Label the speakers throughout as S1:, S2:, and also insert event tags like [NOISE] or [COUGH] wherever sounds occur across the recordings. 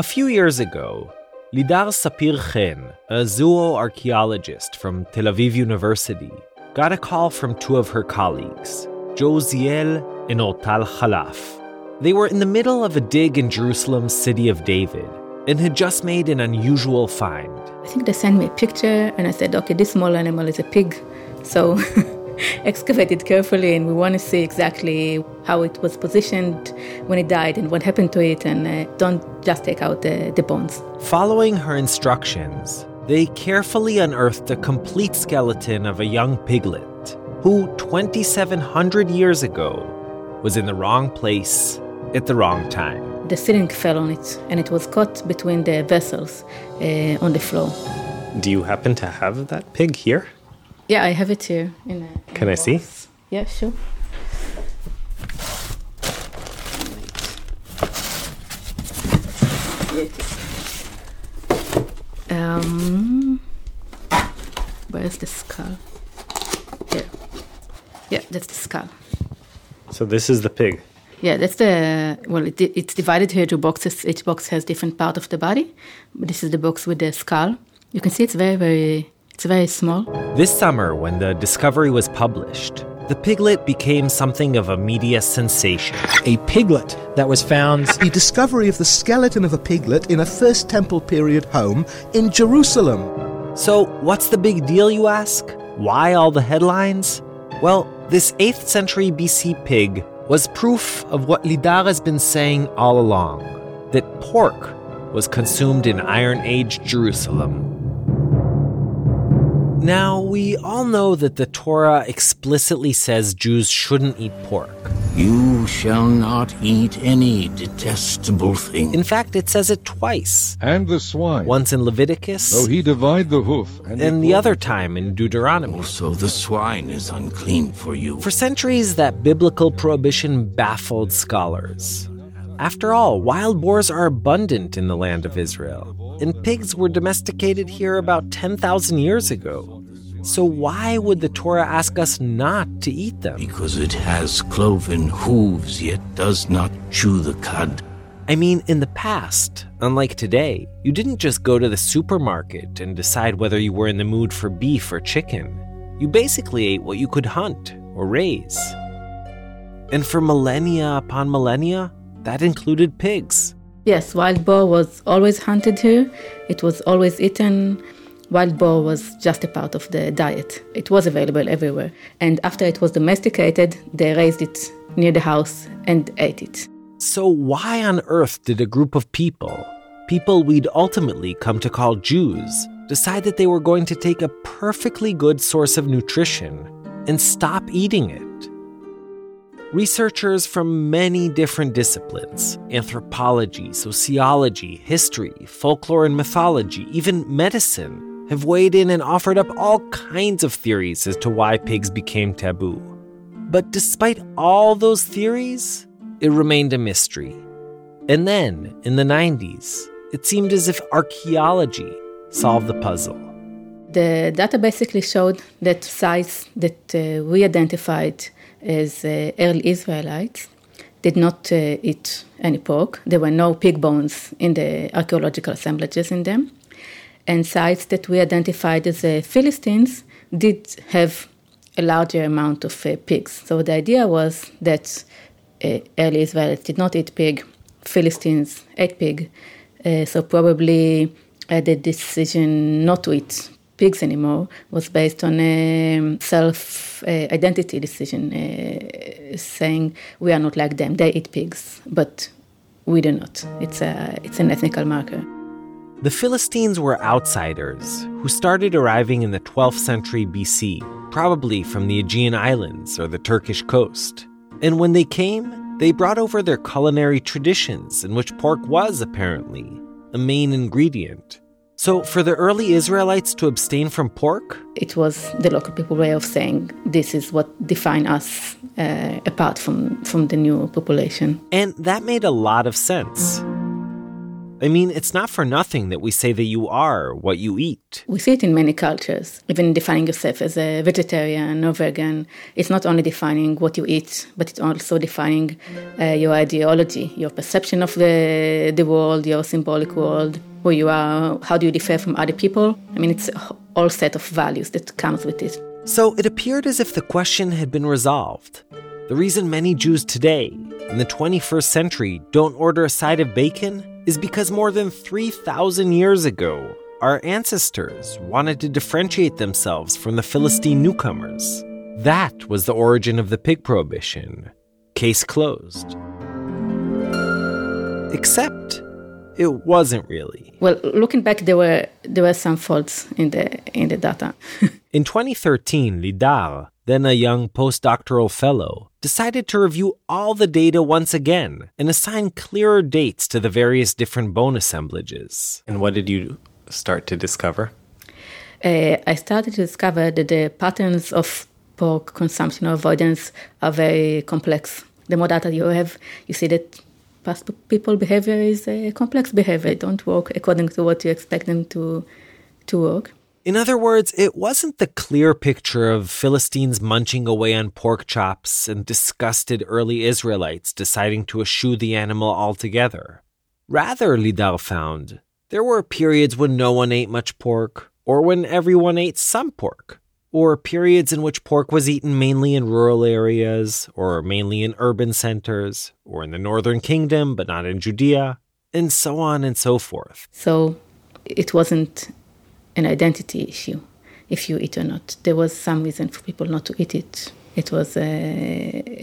S1: A few years ago, Lidar Sapir Chen, a zooarchaeologist from Tel Aviv University, got a call from two of her colleagues, Joe Uziel and Ortal Khalaf. They were in the middle of a dig in Jerusalem's city of David and had just made an unusual find.
S2: I think they sent me a picture and I said, okay, this small animal is a pig. So [LAUGHS] excavate it carefully and we want to see exactly how it was positioned when it died and what happened to it and uh, don't just take out the, the bones.
S1: Following her instructions, they carefully unearthed a complete skeleton of a young piglet who 2,700 years ago was in the wrong place at the wrong time.
S2: The ceiling fell on it and it was caught between the vessels uh, on the floor.
S1: Do you happen to have that pig here?
S2: Yeah, I have it here. In a,
S1: Can I see?
S2: Yeah, sure. Here it is. Um, where's the skull? Here. Yeah, that's the skull.
S1: So this is the pig.
S2: Yeah, that's the well. It, it's divided here to boxes. Each box has different part of the body. But this is the box with the skull. You can see it's very, very. It's very small.
S1: This summer, when the discovery was published, the piglet became something of a media sensation.
S3: A piglet that was found
S4: The discovery of the skeleton of a piglet in a First Temple period home in Jerusalem.
S1: So, what's the big deal, you ask? Why all the headlines? Well, this 8th century BC pig was proof of what Lidar has been saying all along that pork was consumed in Iron Age Jerusalem. Now, we all know that the Torah explicitly says Jews shouldn't eat pork.
S5: You shall not eat any detestable thing.
S1: In fact, it says it twice
S6: and the swine.
S1: once in Leviticus
S6: Though he divide the hoof and,
S1: and the other time in Deuteronomy.
S5: also, the swine is unclean for you.
S1: For centuries, that biblical prohibition baffled scholars. After all, wild boars are abundant in the land of Israel, and pigs were domesticated here about 10,000 years ago. So, why would the Torah ask us not to eat them?
S5: Because it has cloven hooves, yet does not chew the cud.
S1: I mean, in the past, unlike today, you didn't just go to the supermarket and decide whether you were in the mood for beef or chicken. You basically ate what you could hunt or raise. And for millennia upon millennia, that included pigs.
S2: Yes, wild boar was always hunted here. It was always eaten. Wild boar was just a part of the diet. It was available everywhere. And after it was domesticated, they raised it near the house and ate it.
S1: So, why on earth did a group of people, people we'd ultimately come to call Jews, decide that they were going to take a perfectly good source of nutrition and stop eating it? Researchers from many different disciplines anthropology, sociology, history, folklore and mythology, even medicine have weighed in and offered up all kinds of theories as to why pigs became taboo. But despite all those theories, it remained a mystery. And then, in the 90s, it seemed as if archaeology solved the puzzle.
S2: The data basically showed that sites that uh, we identified as uh, early Israelites did not uh, eat any pork. There were no pig bones in the archaeological assemblages in them. And sites that we identified as uh, Philistines did have a larger amount of uh, pigs. So the idea was that uh, early Israelites did not eat pig, Philistines ate pig. Uh, so probably uh, the decision not to eat pigs anymore was based on a self uh, identity decision, saying we are not like them. They eat pigs, but we do not. It's a it's an ethnical marker.
S1: The Philistines were outsiders who started arriving in the 12th century BC, probably from the Aegean Islands or the Turkish coast. And when they came, they brought over their culinary traditions, in which pork was, apparently, a main ingredient. So, for the early Israelites to abstain from pork,
S2: It was the local people way of saying this is what define us uh, apart from from the new population.
S1: and that made a lot of sense. I mean, it's not for nothing that we say that you are what you eat.
S2: We see it in many cultures, even defining yourself as a vegetarian or vegan. It's not only defining what you eat, but it's also defining uh, your ideology, your perception of the, the world, your symbolic world, who you are, how do you differ from other people. I mean, it's a whole set of values that comes with it.
S1: So it appeared as if the question had been resolved. The reason many Jews today, in the 21st century, don't order a side of bacon is because more than 3,000 years ago, our ancestors wanted to differentiate themselves from the Philistine newcomers. That was the origin of the pig prohibition. Case closed. Except it wasn't really.
S2: Well, looking back, there were there were some faults in the in the data. [LAUGHS]
S1: in 2013, Lidar, then a young postdoctoral fellow, decided to review all the data once again and assign clearer dates to the various different bone assemblages.
S7: And what did you start to discover?
S2: Uh, I started to discover that the patterns of pork consumption or avoidance are very complex. The more data you have, you see that past people behavior is a complex behavior. They don't work according to what you expect them to to work.
S1: In other words, it wasn't the clear picture of Philistines munching away on pork chops and disgusted early Israelites deciding to eschew the animal altogether. Rather, Lidar found, there were periods when no one ate much pork, or when everyone ate some pork, or periods in which pork was eaten mainly in rural areas, or mainly in urban centers, or in the northern kingdom but not in Judea, and so on and so forth.
S2: So it wasn't an identity issue if you eat or not. There was some reason for people not to eat it. It was uh,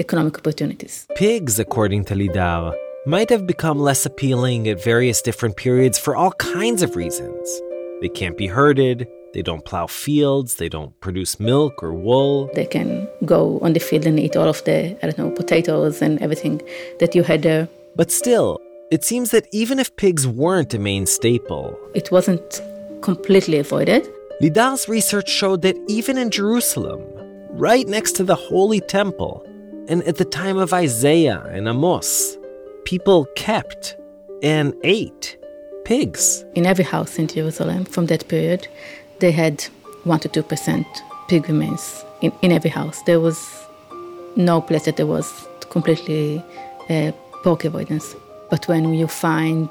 S2: economic opportunities.
S1: Pigs, according to Lidar, might have become less appealing at various different periods for all kinds of reasons. They can't be herded, they don't plow fields, they don't produce milk or wool.
S2: They can go on the field and eat all of the, I don't know, potatoes and everything that you had there.
S1: But still, it seems that even if pigs weren't a main staple,
S2: it wasn't completely avoided.
S1: Lidar's research showed that even in Jerusalem, right next to the Holy Temple, and at the time of Isaiah and Amos, people kept and ate pigs.
S2: In every house in Jerusalem from that period, they had 1 to 2% pig remains in, in every house. There was no place that there was completely uh, pork avoidance. But when you find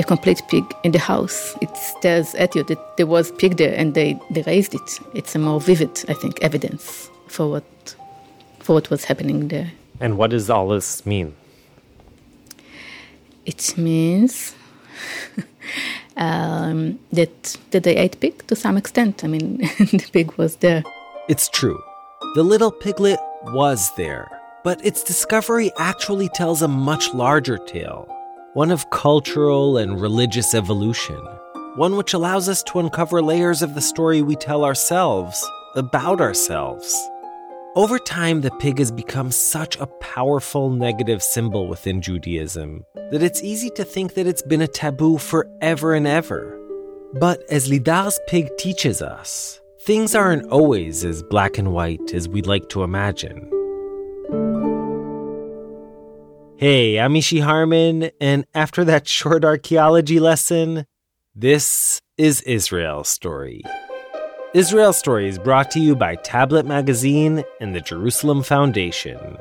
S2: a complete pig in the house. It stares at you that there was pig there and they, they raised it. It's a more vivid, I think, evidence for what for what was happening there.
S7: And what does all this mean?
S2: It means [LAUGHS] um, that that they ate pig to some extent. I mean, [LAUGHS] the pig was there.
S1: It's true. The little piglet was there, but its discovery actually tells a much larger tale one of cultural and religious evolution, one which allows us to uncover layers of the story we tell ourselves about ourselves. Over time, the pig has become such a powerful negative symbol within Judaism that it's easy to think that it's been a taboo forever and ever. But as Lidar's pig teaches us, things aren't always as black and white as we'd like to imagine. Hey, I'm Mishy Harman, and after that [LAUGHS] short archaeology lesson, this is Israel Story. Israel Story is brought to you by Tablet Magazine and the Jerusalem Foundation.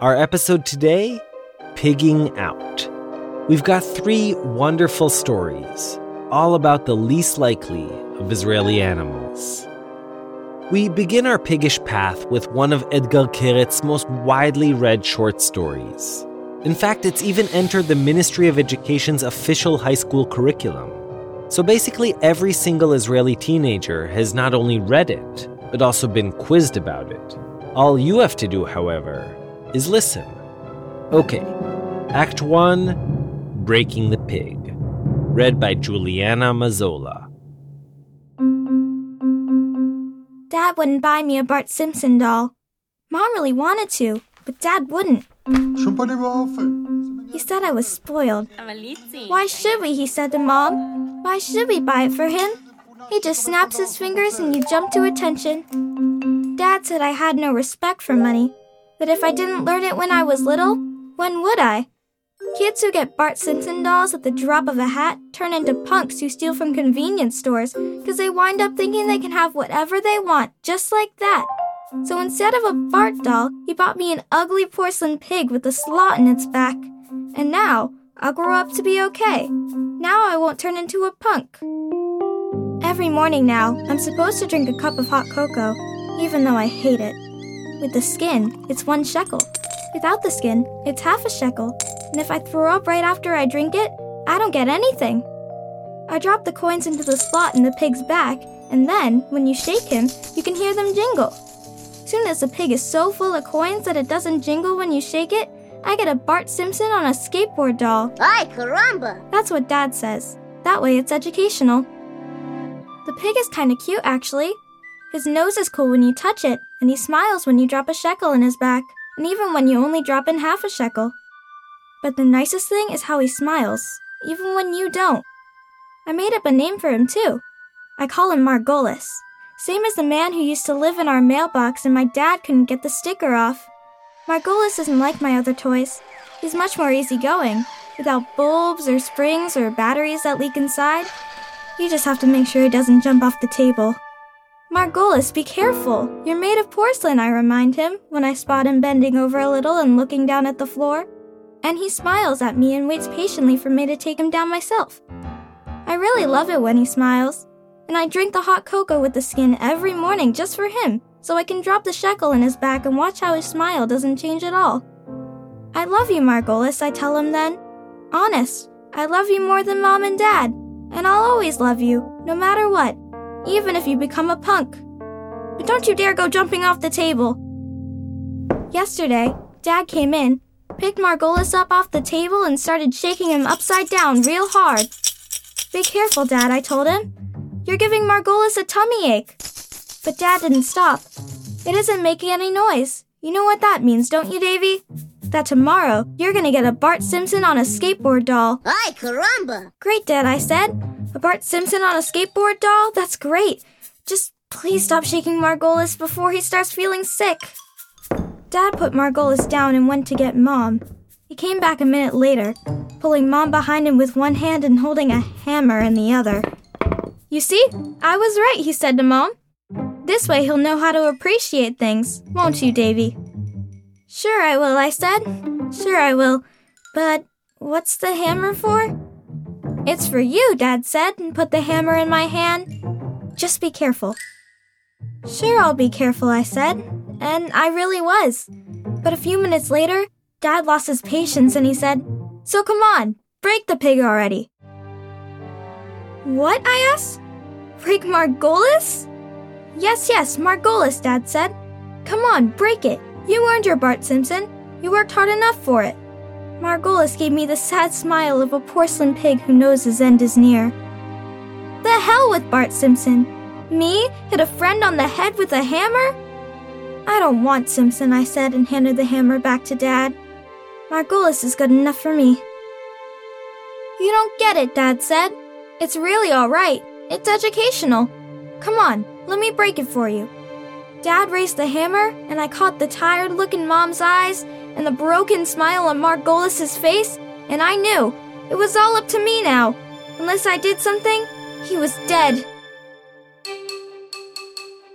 S1: Our episode today Pigging Out. We've got three wonderful stories, all about the least likely of Israeli animals. We begin our piggish path with one of Etgar Keret's most widely read short stories. In fact, it's even entered the Ministry of Education's official high school curriculum. So basically, every single Israeli teenager has not only read it, but also been quizzed about it. All you have to do, however, is listen. Okay, Act 1 Breaking the Pig. Read by Juliana Mazzola.
S8: Dad wouldn't buy me a Bart Simpson doll. Mom really wanted to, but Dad wouldn't. He said I was spoiled. Why should we? He said to Mom. Why should we buy it for him? He just snaps his fingers and you jump to attention. Dad said I had no respect for money, that if I didn't learn it when I was little, when would I? Kids who get Bart Simpson dolls at the drop of a hat turn into punks who steal from convenience stores because they wind up thinking they can have whatever they want, just like that. So instead of a Bart doll, he bought me an ugly porcelain pig with a slot in its back. And now, I'll grow up to be okay. Now I won't turn into a punk. Every morning now, I'm supposed to drink a cup of hot cocoa, even though I hate it. With the skin, it's one shekel. Without the skin, it's half a shekel. And if I throw up right after I drink it, I don't get anything. I drop the coins into the slot in the pig's back, and then, when you shake him, you can hear them jingle. Soon as the pig is so full of coins that it doesn't jingle when you shake it, I get a Bart Simpson on a skateboard doll.
S9: Ay, caramba!
S8: That's what Dad says. That way it's educational. The pig is kinda cute, actually. His nose is cool when you touch it, and he smiles when you drop a shekel in his back, and even when you only drop in half a shekel. But the nicest thing is how he smiles, even when you don't. I made up a name for him, too. I call him Margolis, same as the man who used to live in our mailbox and my dad couldn't get the sticker off. Margolis isn't like my other toys. He's much more easygoing, without bulbs or springs or batteries that leak inside. You just have to make sure he doesn't jump off the table. Margolis, be careful. You're made of porcelain, I remind him when I spot him bending over a little and looking down at the floor. And he smiles at me and waits patiently for me to take him down myself. I really love it when he smiles. And I drink the hot cocoa with the skin every morning just for him, so I can drop the shekel in his back and watch how his smile doesn't change at all. I love you, Margolis, I tell him then. Honest, I love you more than mom and dad, and I'll always love you, no matter what even if you become a punk. But don't you dare go jumping off the table. Yesterday, Dad came in, picked Margolis up off the table, and started shaking him upside down real hard. Be careful, Dad, I told him. You're giving Margolis a tummy ache. But Dad didn't stop. It isn't making any noise. You know what that means, don't you, Davy? That tomorrow you're gonna get a Bart Simpson on a skateboard doll.
S9: Ay, caramba!
S8: Great, Dad, I said. A Bart Simpson on a skateboard doll? That's great. Just please stop shaking Margolis before he starts feeling sick. Dad put Margolis down and went to get Mom. He came back a minute later, pulling Mom behind him with one hand and holding a hammer in the other. You see, I was right, he said to Mom. This way he'll know how to appreciate things, won't you, Davy? Sure I will, I said. Sure I will. But what's the hammer for? It's for you, Dad said, and put the hammer in my hand. Just be careful. Sure, I'll be careful, I said. And I really was. But a few minutes later, Dad lost his patience and he said, So come on, break the pig already. What? I asked. Break Margolis? Yes, yes, Margolis, Dad said. Come on, break it. You earned your Bart Simpson. You worked hard enough for it. Margolis gave me the sad smile of a porcelain pig who knows his end is near. The hell with Bart Simpson! Me hit a friend on the head with a hammer? I don't want Simpson, I said and handed the hammer back to Dad. Margolis is good enough for me. You don't get it, Dad said. It's really alright. It's educational. Come on, let me break it for you. Dad raised the hammer, and I caught the tired look in Mom's eyes and the broken smile on Margolis's face, and I knew it was all up to me now. Unless I did something, he was dead.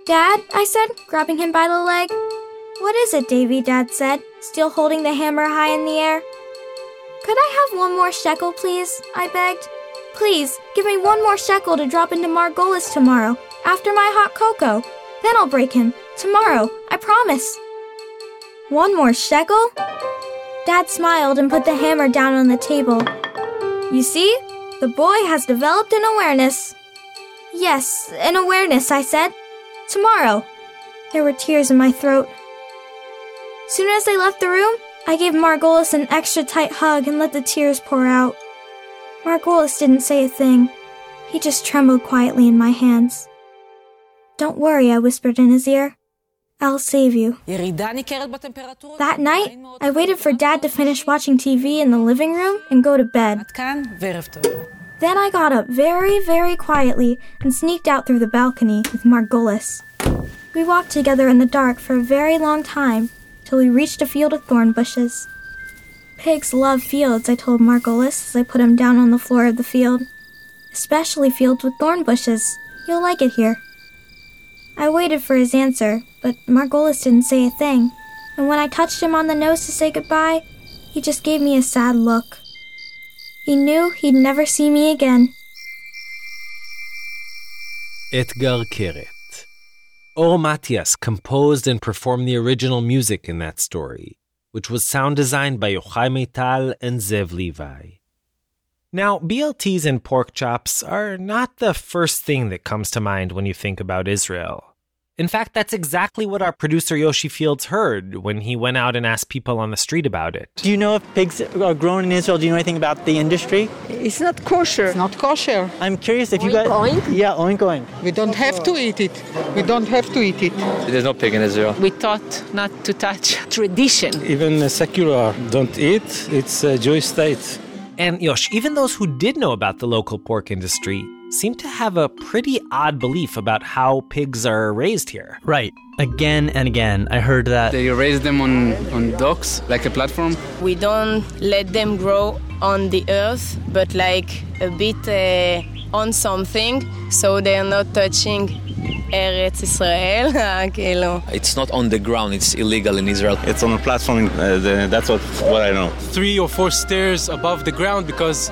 S8: Dad, I said, grabbing him by the leg. What is it, Davy? Dad said, still holding the hammer high in the air. Could I have one more shekel, please? I begged. Please, give me one more shekel to drop into Margolis tomorrow, after my hot cocoa. Then I'll break him. Tomorrow, I promise. One more shekel? Dad smiled and put the hammer down on the table. You see, the boy has developed an awareness. Yes, an awareness, I said. Tomorrow. There were tears in my throat. Soon as they left the room, I gave Margolis an extra tight hug and let the tears pour out. Margolis didn't say a thing. He just trembled quietly in my hands. Don't worry, I whispered in his ear. I'll save you. That night, I waited for Dad to finish watching TV in the living room and go to bed. Then I got up very, very quietly and sneaked out through the balcony with Margolis. We walked together in the dark for a very long time till we reached a field of thorn bushes. Pigs love fields, I told Margolis as I put him down on the floor of the field. Especially fields with thorn bushes. You'll like it here. I waited for his answer, but Margolis didn't say a thing. And when I touched him on the nose to say goodbye, he just gave me a sad look. He knew he'd never see me again.
S1: Etgar Keret. Or Matias composed and performed the original music in that story, which was sound designed by Yochai Maital and Zev Levi. Now, BLTs and pork chops are not the first thing that comes to mind when you think about Israel. In fact, that's exactly what our producer Yoshi Fields heard when he went out and asked people on the street about it.
S10: Do you know if pigs are grown in Israel? Do you know anything about the industry?
S11: It's not kosher. It's
S12: not kosher.
S10: I'm curious if you
S11: Oink,
S10: guys.
S11: oink?
S10: Yeah, oink oink.
S12: We don't have to eat it. We don't have to eat it.
S13: There's no pig in Israel.
S11: We taught not to touch tradition.
S14: Even secular don't eat. It's a Jewish state.
S1: And Yosh, even those who did know about the local pork industry seem to have a pretty odd belief about how pigs are raised here.
S10: Right. Again and again, I heard that.
S13: They raise them on, on docks, like a platform.
S15: We don't let them grow on the earth, but like a bit uh, on something, so they're not touching Eretz Israel. [LAUGHS] כאילו.
S16: It's not on the ground, it's illegal in Israel.
S17: It's on a platform, uh, the, that's what, what I know.
S18: Three or four stairs above the ground because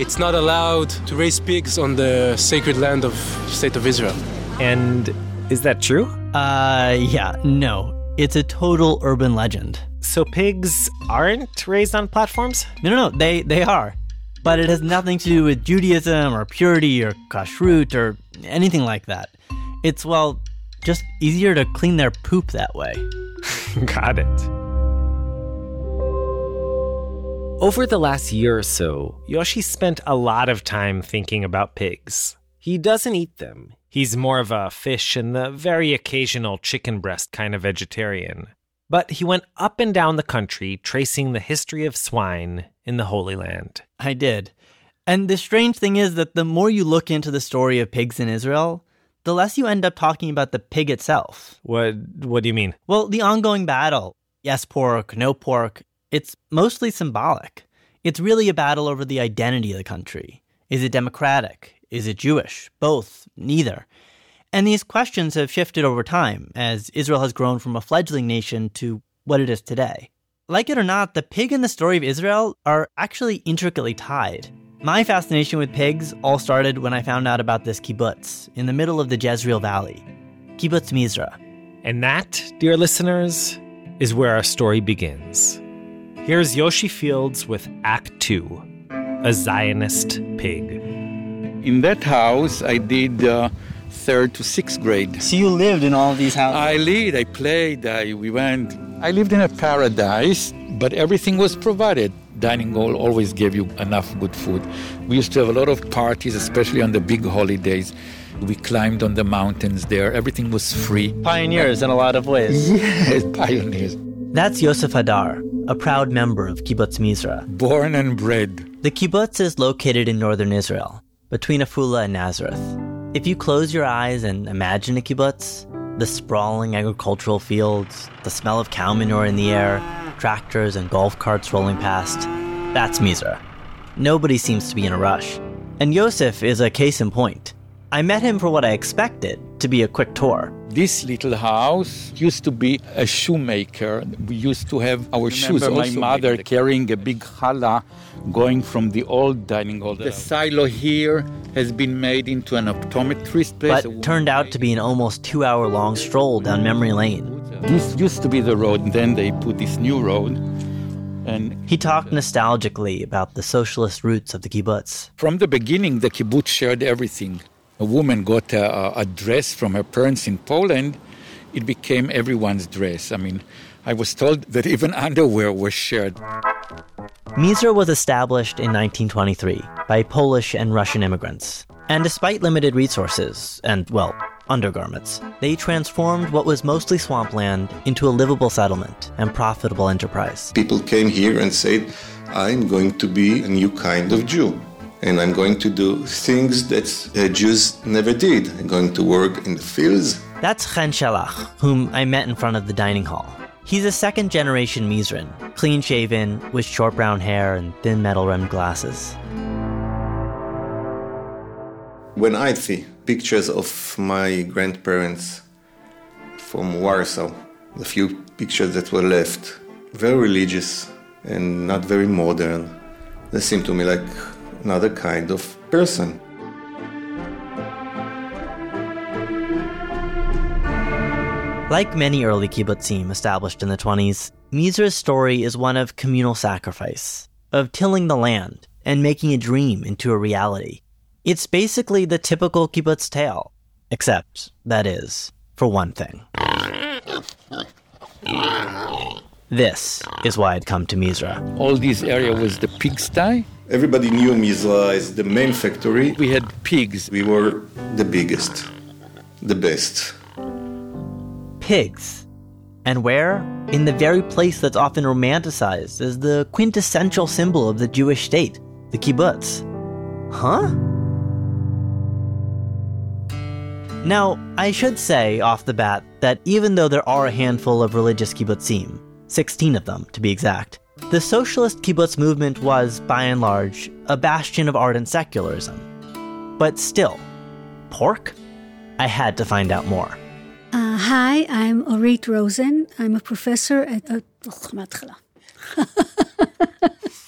S18: it's not allowed to raise pigs on the sacred land of state of Israel.
S1: And is that true?
S10: Uh, yeah, no. It's a total urban legend.
S1: So pigs aren't raised on platforms?
S10: No, no, no, they, they are. But it has nothing to do with Judaism or purity or kashrut or anything like that. It's, well, just easier to clean their poop that way. [LAUGHS]
S1: Got it. Over the last year or so, Yoshi spent a lot of time thinking about pigs. He doesn't eat them. He's more of a fish and the very occasional chicken breast kind of vegetarian. But he went up and down the country tracing the history of swine in the Holy Land.
S10: I did. And the strange thing is that the more you look into the story of pigs in Israel, the less you end up talking about the pig itself.
S1: What what do you mean?
S10: Well, the ongoing battle, yes pork, no pork, it's mostly symbolic. It's really a battle over the identity of the country. Is it democratic? Is it Jewish? Both? Neither? And these questions have shifted over time as Israel has grown from a fledgling nation to what it is today. Like it or not, the pig and the story of Israel are actually intricately tied. My fascination with pigs all started when I found out about this kibbutz in the middle of the Jezreel Valley, Kibbutz Mizra.
S1: And that, dear listeners, is where our story begins. Here's Yoshi Fields with Act Two A Zionist Pig.
S19: In that house, I did uh, third to sixth grade.
S10: So you lived in all these houses?
S19: I lived, I played, I, we went. I lived in a paradise, but everything was provided. Dining hall always gave you enough good food. We used to have a lot of parties, especially on the big holidays. We climbed on the mountains there. Everything was free.
S10: Pioneers in a lot of ways. [LAUGHS]
S19: Yes, pioneers.
S10: That's Yosef Hadar, a proud member of Kibbutz Mizra.
S19: Born and bred.
S10: The kibbutz is located in northern Israel, between Afula and Nazareth. If you close your eyes and imagine a kibbutz, the sprawling agricultural fields, the smell of cow manure in the air, tractors and golf carts rolling past, that's Mizra. Nobody seems to be in a rush. And Yosef is a case in point. I met him for what I expected to be a quick tour.
S19: This little house used to be a shoemaker. We used to have our shoes.
S17: Remember
S19: My
S17: also
S19: mother carrying a big challah going from the old dining hall. The silo here has been made into an optometrist place.
S10: But turned out to be an almost two hour long stroll down memory lane.
S19: This used to be the road, and then they put this new road. And
S10: He talked nostalgically about the socialist roots of the kibbutz.
S19: from the beginning, the kibbutz shared everything. A woman got a, a dress from her parents in Poland, it became everyone's dress. I mean, I was told [LAUGHS] that even underwear was shared.
S10: Mizra was established in 1923 by Polish and Russian immigrants. And despite limited resources and, well, undergarments, they transformed what was mostly swampland into a livable settlement and profitable enterprise.
S20: People came here and said, I'm going to be a new kind of Jew. And I'm going to do things that uh, Jews never did. I'm going to work in the fields.
S10: That's Chen Shelach, whom I met in front of the dining hall. He's a second generation Mizran, clean shaven, with short brown hair and thin metal rimmed glasses.
S20: When I see pictures of my grandparents from Warsaw, the few pictures that were left, very religious and not very modern, they seem to me like another kind of person.
S10: Like many early kibbutzim established in the 20s, Mizra's story is one of communal sacrifice, of tilling the land and making a dream into a reality. It's basically the typical kibbutz tale, except, that is, for one thing. This is why I'd come to Mizra.
S19: All this area was the pigsty.
S20: Everybody knew Mizra as the main factory.
S19: We had pigs.
S20: We were the biggest, the best.
S10: Pigs. And where? In the very place that's often romanticized as the quintessential symbol of the Jewish state, the kibbutz. Huh? Now, I should say off the bat that even though there are a handful of religious kibbutzim, 16 of them to be exact, the socialist kibbutz movement was, by and large, a bastion of ardent secularism. But still, pork? I had to find out more.
S21: Uh, hi, I'm Orit Rozin. I'm a professor at. Uh, [LAUGHS]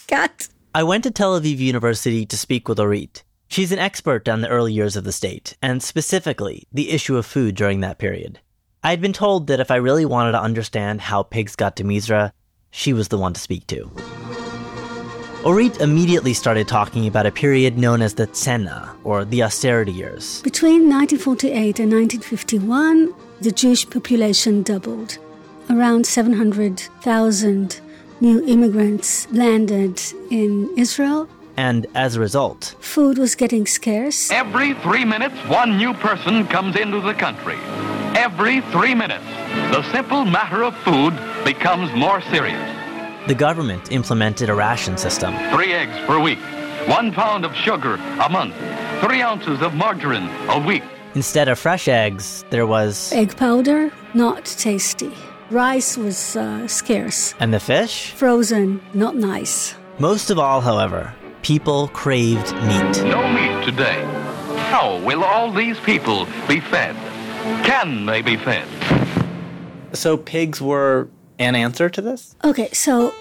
S21: Cut.
S10: I went to Tel Aviv University to speak with Orit. She's an expert on the early years of the state, and specifically the issue of food during that period. I'd been told that if I really wanted to understand how pigs got to Mizra, she was the one to speak to. Orit immediately started talking about a period known as the Tzena, or the austerity years.
S21: Between 1948 and 1951, the Jewish population doubled. Around 700,000 new immigrants landed in Israel.
S10: And as a result,
S21: food was getting scarce.
S22: Every three minutes, one new person comes into the country. Every three minutes, the simple matter of food becomes more serious.
S10: The government implemented a ration system.
S22: Three eggs per week, one pound of sugar a month, three ounces of margarine a week.
S10: Instead of fresh eggs, there was
S21: egg powder, not tasty. Rice was uh, scarce.
S10: And the fish?
S21: Frozen, not nice.
S10: Most of all, however, people craved meat.
S22: No meat today. How will all these people be fed? Can they be fed?
S10: So pigs were an answer to this?
S21: Okay, so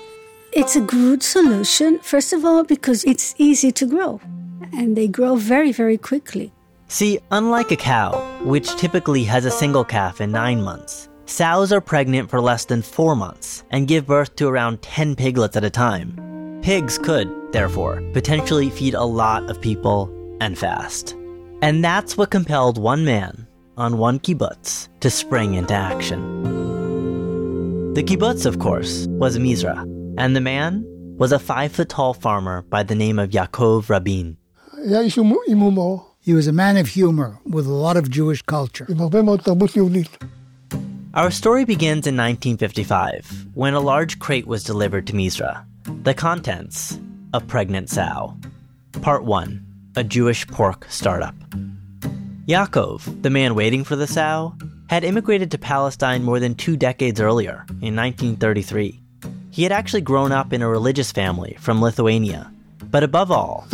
S21: it's a good solution, first of all, because it's easy to grow and they grow very, very quickly.
S10: See, unlike a cow, which typically has a single calf in nine months, sows are pregnant for less than four months and give birth to around 10 piglets at a time. Pigs could, therefore, potentially feed a lot of people and fast. And that's what compelled one man on one kibbutz to spring into action. The kibbutz, of course, was Mizra, and the man was a five foot tall farmer by the name of Yaakov Rabin.
S23: He was a man of humor with a lot of Jewish culture.
S10: Our story begins in 1955 when a large crate was delivered to Mizra. The contents a pregnant sow. Part 1 A Jewish pork startup. Yaakov, the man waiting for the sow, had immigrated to Palestine more than two decades earlier, in 1933. He had actually grown up in a religious family from Lithuania. But above all,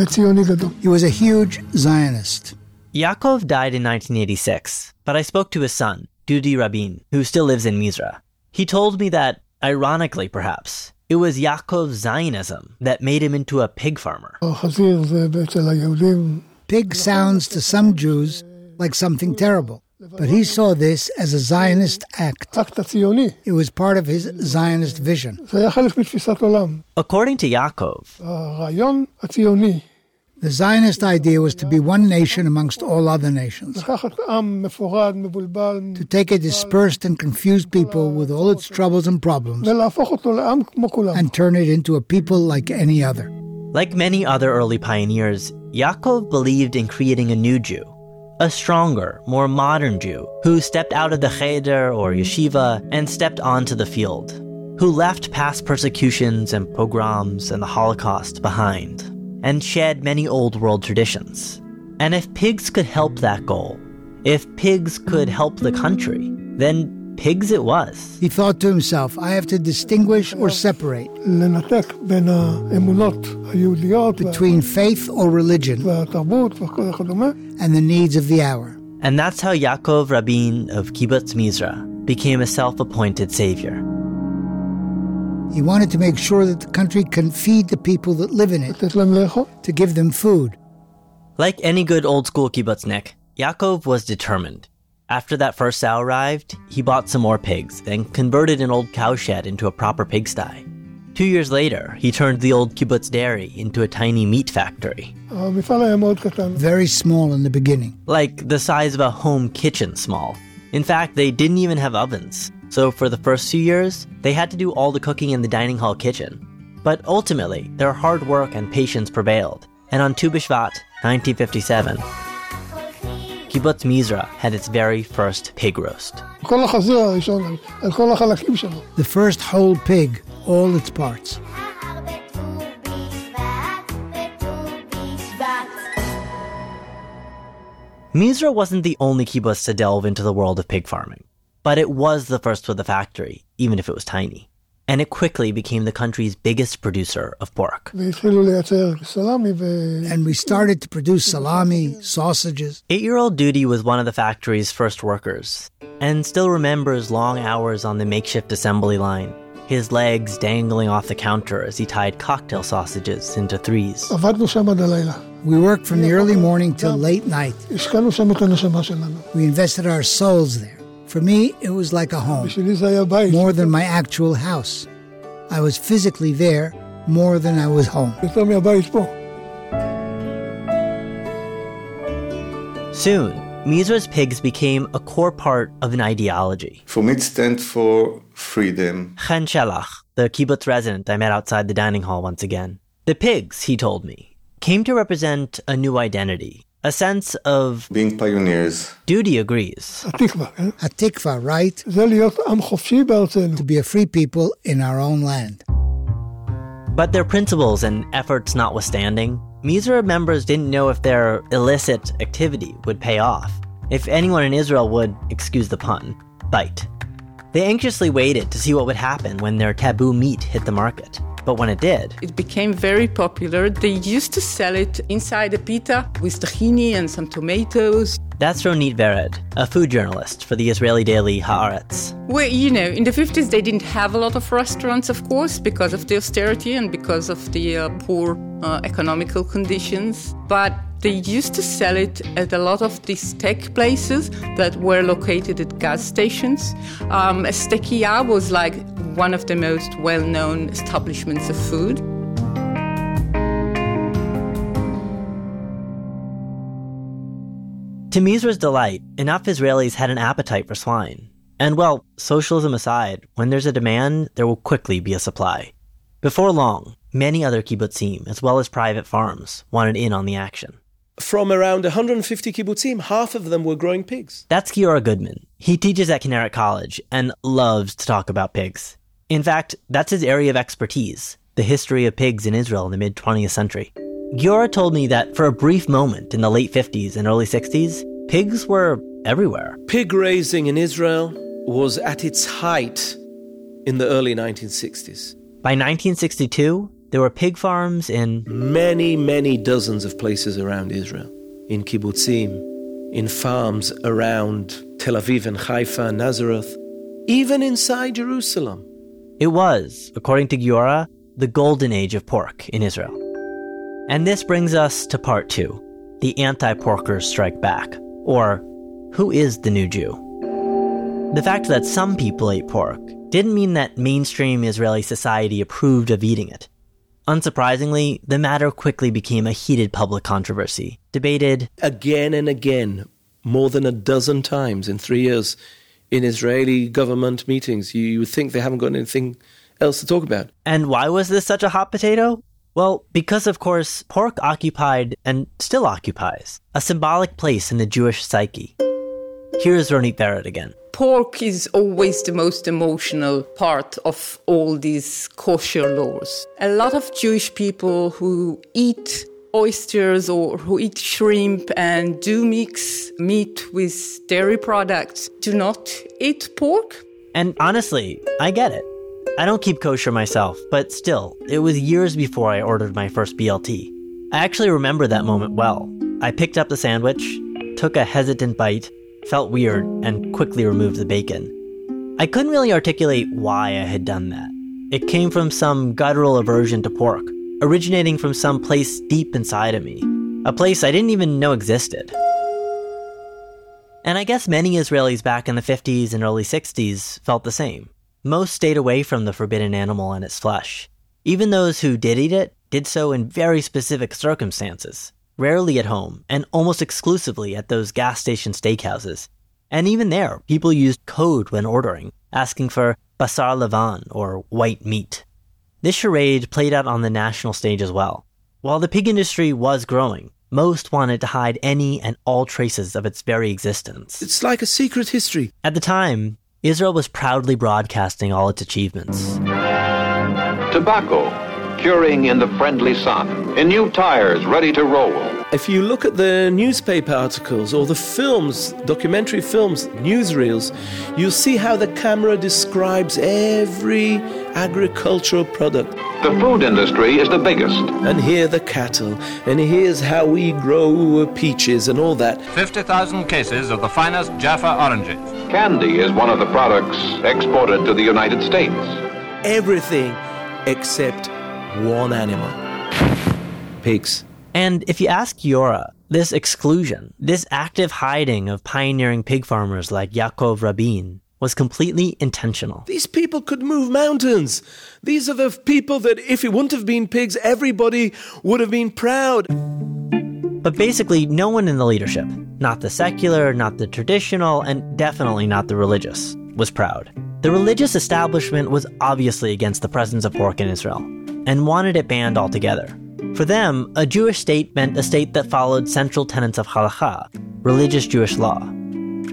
S23: he was a huge Zionist.
S10: Yaakov died in 1986, but I spoke to his son, Dudi Rabin, who still lives in Mizra. He told me that, ironically perhaps, it was Yaakov's Zionism that made him into a pig farmer.
S23: Pig sounds to some Jews like something terrible, but he saw this as a Zionist act. It was part of his Zionist vision.
S10: According to Yaakov,
S23: the Zionist idea was to be one nation amongst all other nations. To take a dispersed and confused people with all its troubles and problems and turn it into a people like any other.
S10: Like many other early pioneers, Yaakov believed in creating a new Jew, a stronger, more modern Jew who stepped out of the cheder or yeshiva and stepped onto the field, who left past persecutions and pogroms and the Holocaust behind and shed many old world traditions. And if pigs could help that goal, if pigs could help the country, then pigs it was.
S23: He thought to himself, I have to distinguish or separate between faith or religion and the needs of the hour.
S10: And that's how Yaakov Rabin of Kibbutz Mizra became a self appointed savior.
S23: He wanted to make sure that the country can feed the people that live in it, to give them food.
S10: Like any good old school kibbutznik, Yaakov was determined. After that first sow arrived, he bought some more pigs and converted an old cowshed into a proper pigsty. Two years later, he turned the old kibbutz dairy into a tiny meat factory.
S23: Very small in the beginning.
S10: Like the size of a home kitchen small. In fact, they didn't even have ovens. So for the first few years, they had to do all the cooking in the dining hall kitchen. But ultimately, their hard work and patience prevailed. And on Tu B'Shvat, 1957, Kibbutz Mizra had its very first pig roast.
S23: The first whole pig, all its parts.
S10: Mizra wasn't the only kibbutz to delve into the world of pig farming, but it was the first with a factory, even if it was tiny. And it quickly became the country's biggest producer of pork.
S23: And we started to produce salami, sausages.
S10: Eight year old Dudi was one of the factory's first workers, and still remembers long hours on the makeshift assembly line, his legs dangling off the counter as he tied cocktail sausages into threes.
S23: We worked from the early morning till late night. We invested our souls there. For me, it was like a home, more than my actual house. I was physically there more than I was home.
S10: Soon, Mizra's pigs became a core part of an ideology.
S20: For me, it stands for freedom.
S10: Chen Shelach, the kibbutz resident I met outside the dining hall once again. The pigs, he told me, came to represent a new identity, a sense of
S20: being pioneers.
S10: Dudi agrees.
S23: Hatikva, right? To be a free people in our own land.
S10: But their principles and efforts notwithstanding, Mizra members didn't know if their illicit activity would pay off, if anyone in Israel would, excuse the pun, bite. They anxiously waited to see what would happen when their taboo meat hit the market. But when it did,
S11: it became very popular. They used to sell it inside a pita with tahini and some tomatoes.
S10: That's Ronit Vered, a food journalist for the Israeli daily Haaretz.
S11: Well, you know, in the 50s, they didn't have a lot of restaurants, of course, because of the austerity and because of the uh, poor uh, economical conditions. But they used to sell it at a lot of these tech places that were located at gas stations. Um, Stekia was like one of the most well known establishments of food.
S10: To Mizra's delight, enough Israelis had an appetite for swine. And well, socialism aside, when there's a demand, there will quickly be a supply. Before long, many other kibbutzim, as well as private farms, wanted in on the action.
S24: From around 150 kibbutzim, half of them were growing pigs.
S10: That's Giora Goodman. He teaches at Kinneret College and loves to talk about pigs. In fact, that's his area of expertise, the history of pigs in Israel in the mid 20th century. Giora told me that for a brief moment in the late 50s and early 60s, pigs were everywhere.
S24: Pig raising in Israel was at its height in the early 1960s.
S10: By 1962, there were pig farms in
S24: many, many dozens of places around Israel. In kibbutzim, in farms around Tel Aviv and Haifa, Nazareth, even inside Jerusalem.
S10: It was, according to Giora, the golden age of pork in Israel. And this brings us to part two the anti porkers strike back, or who is the new Jew? The fact that some people ate pork didn't mean that mainstream Israeli society approved of eating it. Unsurprisingly, the matter quickly became a heated public controversy, debated
S24: again and again, more than a dozen times in three years in Israeli government meetings. You would think they haven't got anything else to talk about.
S10: And why was this such a hot potato? Well, because of course, pork occupied and still occupies a symbolic place in the Jewish psyche. Here's Ronit Vered again.
S11: Pork is always the most emotional part of all these kosher laws. A lot of Jewish people who eat oysters or who eat shrimp and do mix meat with dairy products do not eat pork
S10: And honestly, I get it. I don't keep kosher myself, but still, it was years before I ordered my first BLT. I actually remember that moment well. I picked up the sandwich, took a hesitant bite, felt weird, and quickly removed the bacon. I couldn't really articulate why I had done that. It came from some guttural aversion to pork, originating from some place deep inside of me, a place I didn't even know existed. And I guess many Israelis back in the 50s and early 60s felt the same. Most stayed away from the forbidden animal and its flesh. Even those who did eat it did so in very specific circumstances, rarely at home, and almost exclusively at those gas station steakhouses. And even there, people used code when ordering, asking for basar levan, or white meat. This charade played out on the national stage as well. While the pig industry was growing, most wanted to hide any and all traces of its very existence.
S24: It's like a secret history.
S10: At the time, Israel was proudly broadcasting all its achievements.
S25: Tobacco, curing in the friendly sun, in new tires ready to roll.
S24: If you look at the newspaper articles or the films, documentary films, newsreels, you'll see how the camera describes every agricultural product.
S25: The food industry is the biggest.
S24: And here the cattle, and here's how we grow peaches and all that.
S26: 50,000 cases of the finest Jaffa oranges.
S25: Candy is one of the products exported to the United States.
S24: Everything except one animal pigs.
S10: And if you ask Giora, this exclusion, this active hiding of pioneering pig farmers like Yaakov Rabin, was completely intentional.
S24: These people could move mountains. These are the people that, if it wouldn't have been pigs, everybody would have been proud.
S10: But basically, no one in the leadership, not the secular, not the traditional, and definitely not the religious, was proud. The religious establishment was obviously against the presence of pork in Israel and wanted it banned altogether. For them, a Jewish state meant a state that followed central tenets of halacha, religious Jewish law.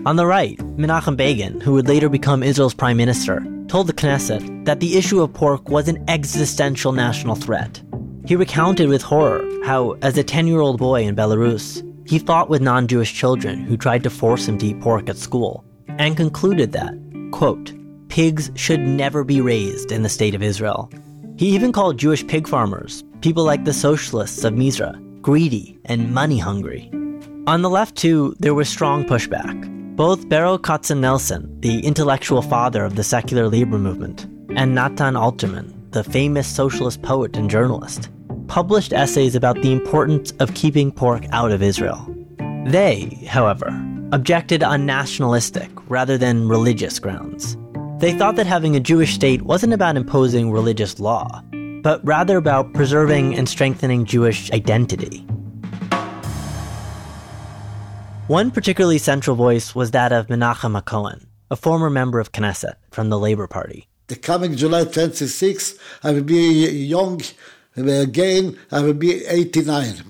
S10: On the right, Menachem Begin, who would later become Israel's prime minister, told the Knesset that the issue of pork was an existential national threat. He recounted with horror how, as a 10 year old boy in Belarus, he fought with non Jewish children who tried to force him to eat pork at school, and concluded that, quote, pigs should never be raised in the state of Israel. He even called Jewish pig farmers, people like the socialists of Mizra, greedy and money hungry. On the left, too, there was strong pushback. Both Beryl Berel Katzenelson, the intellectual father of the secular labor movement, and Natan Alterman, the famous socialist poet and journalist, published essays about the importance of keeping pork out of Israel. They, however, objected on nationalistic rather than religious grounds. They thought that having a Jewish state wasn't about imposing religious law, but rather about preserving and strengthening Jewish identity. One particularly central voice was that of Menachem Cohen, a former member of Knesset from the Labor Party.
S27: The coming July 26, I will be young uh, again, I will be 89.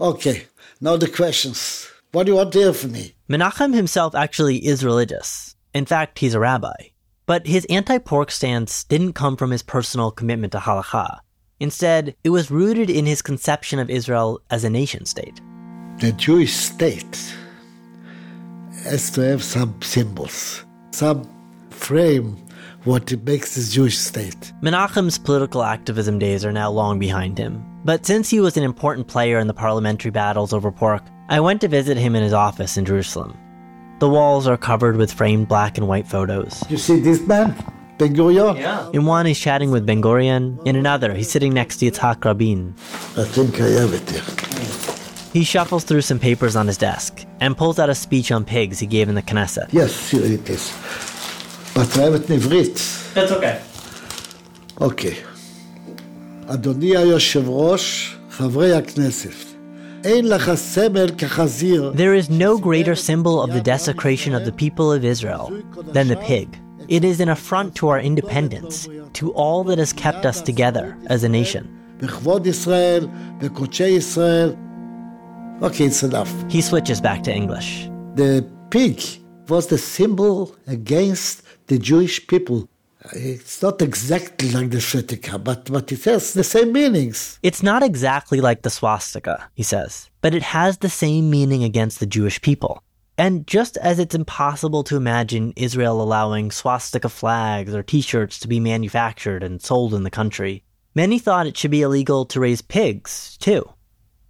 S27: Okay, now the questions. What do you want to hear from me?
S10: Menachem himself actually is religious. In fact, he's a rabbi. But his anti pork stance didn't come from his personal commitment to halacha. Instead, it was rooted in his conception of Israel as a nation state.
S27: The Jewish state has to have some symbols, some frame what makes the Jewish state.
S10: Menachem's political activism days are now long behind him. But since he was an important player in the parliamentary battles over pork, I went to visit him in his office in Jerusalem. The walls are covered with framed black and white photos.
S27: You see this man? Ben Gurion?
S10: Yeah. In one, he's chatting with Ben Gurion. In another, he's sitting next to Yitzhak Rabin.
S27: I think I have it here.
S10: He shuffles through some papers on his desk and pulls out a speech on pigs he gave in the Knesset.
S27: Yes, here it is. But I have it in עברית.
S10: That's okay.
S27: אוקיי. אדוני היושב ראש, חברי הכנסת,
S10: there is no greater symbol of the desecration of the people of Israel than the pig. It is an affront to our independence, to all that has kept us together as a nation.
S27: Okay, it's enough.
S10: He switches back to English.
S27: The pig was the symbol against the Jewish people. It's not exactly like the swastika, but, but it has the same meanings.
S10: It's not exactly like the swastika, he says, but it has the same meaning against the Jewish people. And just as it's impossible to imagine Israel allowing swastika flags or t shirts to be manufactured and sold in the country, many thought it should be illegal to raise pigs, too.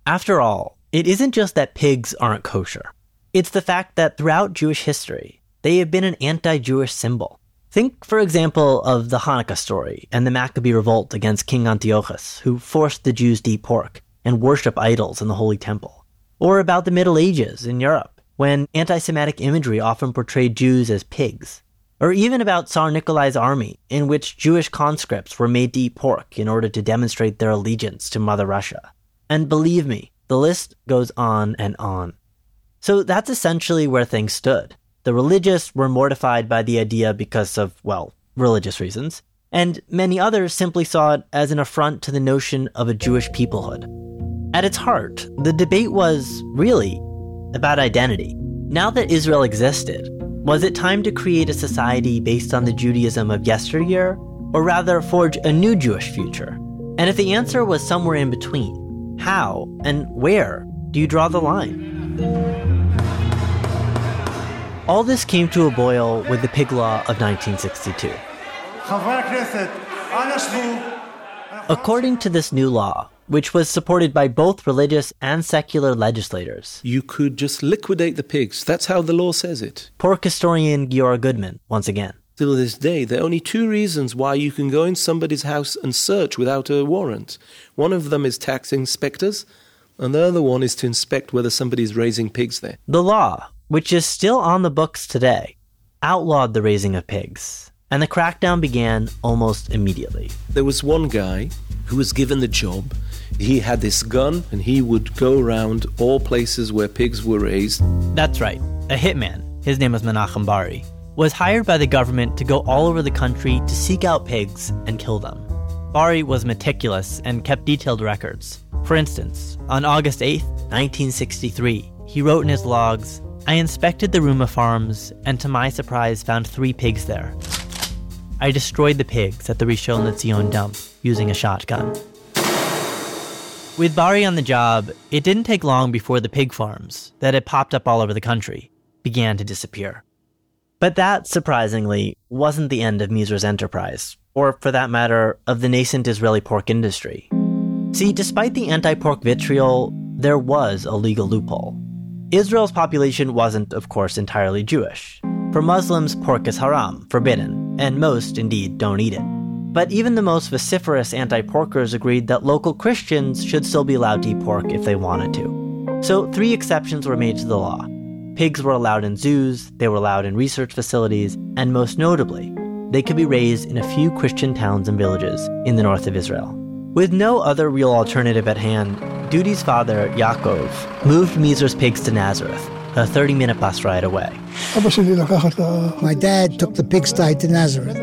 S10: After all, it isn't just that pigs aren't kosher, it's the fact that throughout Jewish history, they have been an anti Jewish symbol. Think, for example, of the Hanukkah story and the Maccabee revolt against King Antiochus, who forced the Jews to eat pork and worship idols in the Holy Temple. Or about the Middle Ages in Europe when anti Semitic imagery often portrayed Jews as pigs. Or even about Tsar Nikolai's army, in which Jewish conscripts were made to eat pork in order to demonstrate their allegiance to Mother Russia. And believe me, the list goes on and on. So that's essentially where things stood. The religious were mortified by the idea because of, well, religious reasons, and many others simply saw it as an affront to the notion of a Jewish peoplehood. At its heart, the debate was, really, about identity. Now that Israel existed, was it time to create a society based on the Judaism of yesteryear, or rather forge a new Jewish future? And if the answer was somewhere in between, how and where do you draw the line? All this came to a boil with the Pig Law of 1962. According to this new law, which was supported by both religious and secular legislators.
S24: You could just liquidate the pigs. That's how the law says it.
S10: Pork historian Giora Goodman, once again.
S24: Till this day, there are only two reasons why you can go in somebody's house and search without a warrant. One of them is tax inspectors, and the other one is to inspect whether somebody's raising pigs there.
S10: The law, which is still on the books today, outlawed the raising of pigs, and the crackdown began almost immediately.
S24: There was one guy who was given the job he had this gun and he would go around all places where pigs were raised.
S10: That's right. A hitman, his name was Menachem Bari, was hired by the government to go all over the country to seek out pigs and kill them. Bari was meticulous and kept detailed records. For instance, on August 8, 1963, he wrote in his logs, I inspected the Rumah farms and to my surprise found three pigs there. I destroyed the pigs at the Rishon LeZion dump using a shotgun. With Bari on the job, it didn't take long before the pig farms that had popped up all over the country began to disappear. But that, surprisingly, wasn't the end of Mizra's enterprise, or for that matter, of the nascent Israeli pork industry. See, despite the anti pork vitriol, there was a legal loophole. Israel's population wasn't, of course, entirely Jewish. For Muslims, pork is haram, forbidden, and most, indeed, don't eat it. But even the most vociferous anti porkers agreed that local Christians should still be allowed to eat pork if they wanted to. So, three exceptions were made to the law. Pigs were allowed in zoos, they were allowed in research facilities, and most notably, they could be raised in a few Christian towns and villages in the north of Israel. With no other real alternative at hand, Dudi's father, Yaakov, moved Mizra's pigs to Nazareth, a 30 minute bus ride away.
S23: My dad took the pigsty to Nazareth.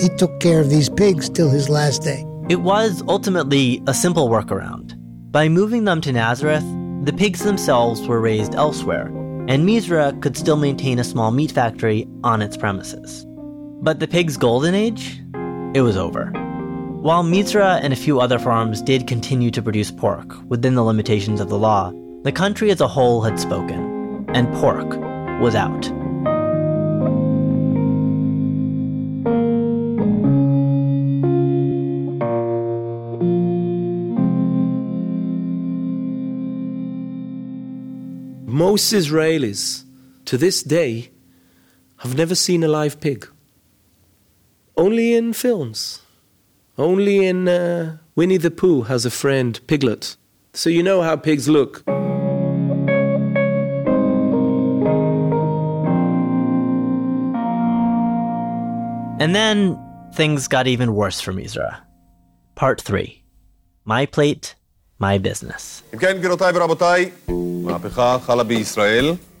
S23: He took care of these pigs till his last day.
S10: It was ultimately a simple workaround. By moving them to Nazareth, the pigs themselves were raised elsewhere, and Mizra could still maintain a small meat factory on its premises. But the pigs' golden age? It was over. While Mizra and a few other farms did continue to produce pork within the limitations of the law, the country as a whole had spoken, and pork was out.
S24: Most Israelis, to this day, have never seen a live pig. Only in films. Only in uh, Winnie the Pooh has a friend, Piglet. So you know how pigs look.
S10: And then things got even worse for Mizra. Part 3 My Plate, My Business.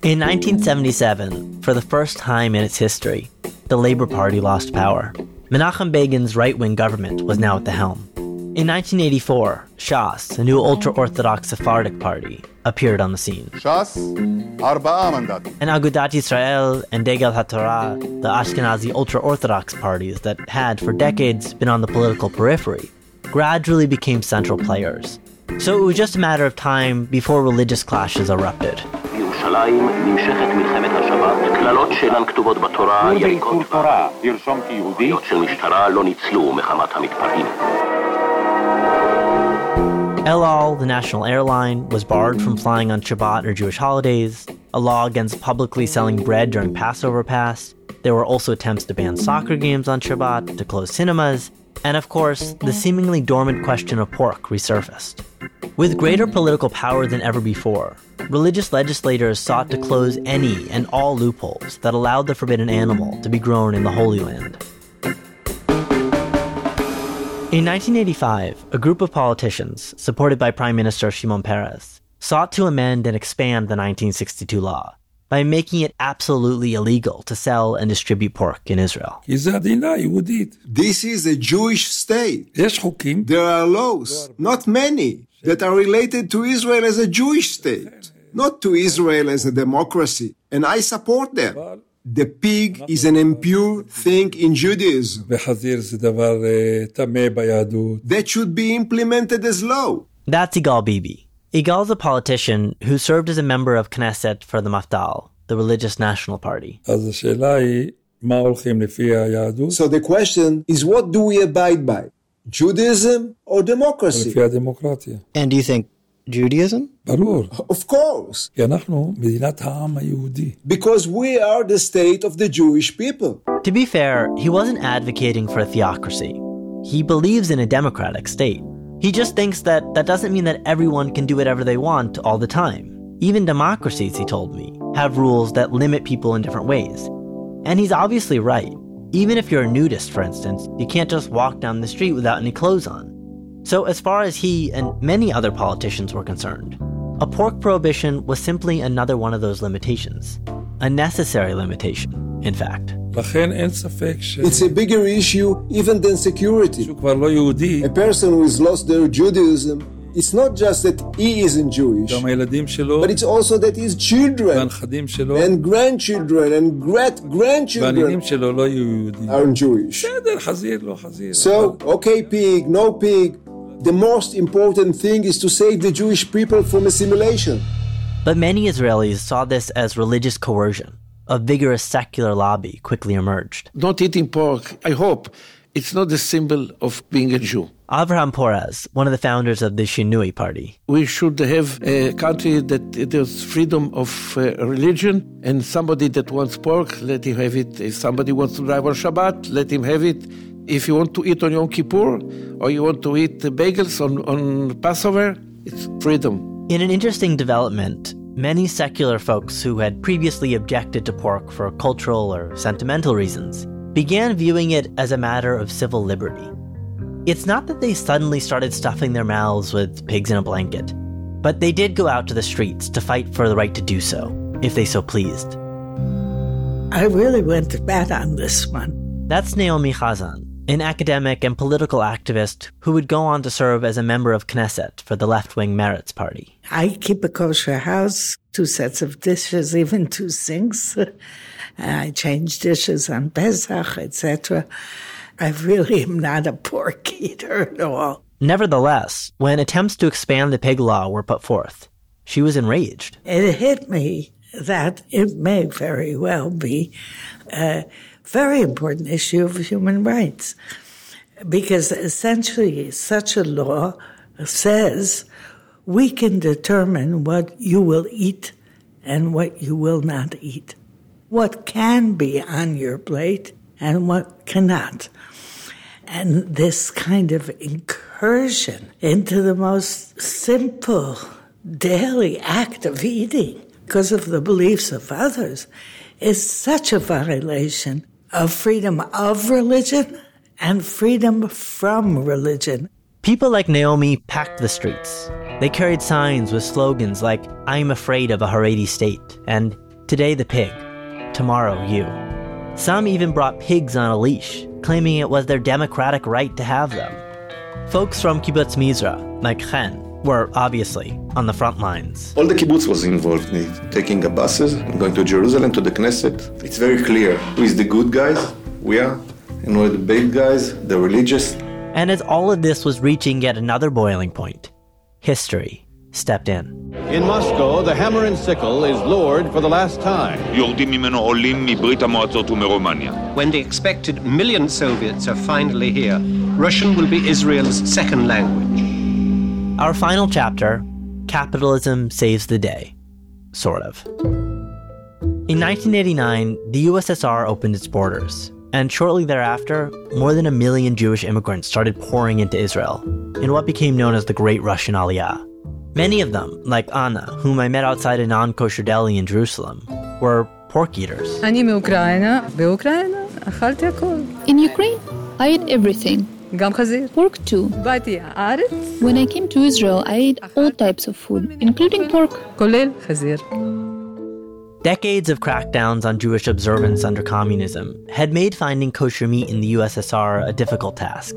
S10: In 1977, for the first time in its history, the Labour Party lost power. Menachem Begin's right wing government was now at the helm. In 1984, Shas, a new ultra Orthodox Sephardic party, appeared on the scene.
S28: Shas,
S10: And Agudat Yisrael and Degel HaTorah, the Ashkenazi ultra Orthodox parties that had for decades been on the political periphery, gradually became central players, so it was just a matter of time before religious clashes erupted.
S28: You בירושלים נמשכת מלחמת השבת, קללות שאינן כתובות בתורה יריקות בעיות של משטרה לא ניצלו מחמת המתפרעים.
S10: El Al, the national airline, was barred from flying on Shabbat or Jewish holidays. A law against publicly selling bread during Passover passed. There were also attempts to ban soccer games on Shabbat, to close cinemas, and of course, the seemingly dormant question of pork resurfaced. With greater political power than ever before, religious legislators sought to close any and all loopholes that allowed the forbidden animal to be grown in the Holy Land. In 1985, a group of politicians, supported by Prime Minister Shimon Peres, sought to amend and expand the 1962 law by making it absolutely illegal to sell and distribute pork in Israel.
S29: This is a Jewish state. There are laws, not many, that are related to Israel as a Jewish state, not to Israel as a democracy. And I support them. The pig is an impure thing in Judaism. That should be implemented as law.
S10: That's Igal Bibi. Igal is a politician who served as a member of Knesset for the Mafdal, the religious national party.
S29: So the question is what do we abide by? Judaism or democracy?
S10: And do you think Judaism?
S29: Of course. Because we are the state of the Jewish people.
S10: To be fair, he wasn't advocating for a theocracy. He believes in a democratic state. He just thinks that that doesn't mean that everyone can do whatever they want all the time. Even democracies, he told me, have rules that limit people in different ways. And he's obviously right. Even if you're a nudist, for instance, you can't just walk down the street without any clothes on. So, as far as he and many other politicians were concerned, a pork prohibition was simply another one of those limitations. A necessary limitation, in fact.
S29: It's a bigger issue even than security. A person who has lost their Judaism, it's not just that he isn't Jewish, but it's also that his children and grandchildren and great grandchildren aren't Jewish. So, okay, pig, no pig. The most important thing is to save the Jewish people from assimilation.
S10: But many Israelis saw this as religious coercion. A vigorous secular lobby quickly emerged.
S30: Not eating pork, I hope, it's not the symbol of being a Jew.
S10: Avraham Poraz, one of the founders of the Shinui party.
S30: We should have a country that there's freedom of uh, religion, and somebody that wants pork, let him have it. If somebody wants to drive on Shabbat, let him have it. If you want to eat on Yom Kippur, or you want to eat bagels on, on Passover, it's freedom.
S10: In an interesting development, many secular folks who had previously objected to pork for cultural or sentimental reasons began viewing it as a matter of civil liberty. It's not that they suddenly started stuffing their mouths with pigs in a blanket, but they did go out to the streets to fight for the right to do so, if they so pleased.
S31: I really went to bat on this one.
S10: That's Naomi Chazan, an academic and political activist who would go on to serve as a member of Knesset for the left wing Meretz party.
S31: I keep a kosher house, two sets of dishes, [LAUGHS] even two sinks. I change dishes on Pesach, etc. I really am not a pork eater at all.
S10: Nevertheless, when attempts to expand the pig law were put forth, she was enraged.
S31: It hit me that it may very well be a very important issue of human rights. Because essentially, such a law says we can determine what you will eat and what you will not eat, what can be on your plate and what cannot. And this kind of incursion into the most simple daily act of eating because of the beliefs of others is such a violation of freedom of religion and freedom from religion.
S10: People like Naomi packed the streets. They carried signs with slogans like, I'm afraid of a Haredi state, and Today the pig, tomorrow you. Some even brought pigs on a leash, claiming it was their democratic right to have them. Folks from Kibbutz Mizra, like Chen, were obviously on the front lines.
S20: All the kibbutz was involved in it, taking the buses and going to Jerusalem to the Knesset. It's very clear who is the good guys, we are, and who are the bad guys, the religious.
S10: And as all of this was reaching yet another boiling point, history. stepped in.
S32: In Moscow, the hammer and sickle is lowered for the last time.
S33: When the expected million Soviets are finally here, Russian will be Israel's second language.
S10: Our final chapter Capitalism Saves the Day. Sort of. In 1989, the USSR opened its borders, and shortly thereafter, more than a million Jewish immigrants started pouring into Israel in what became known as the Great Russian Aliyah. Many of them, like Anna, whom I met outside a non kosher deli in Jerusalem, were pork eaters.
S34: In Ukraine, I ate everything. Pork too. When I came to Israel, I ate all types of food, including pork.
S10: Decades of crackdowns on Jewish observance under communism had made finding kosher meat in the USSR a difficult task.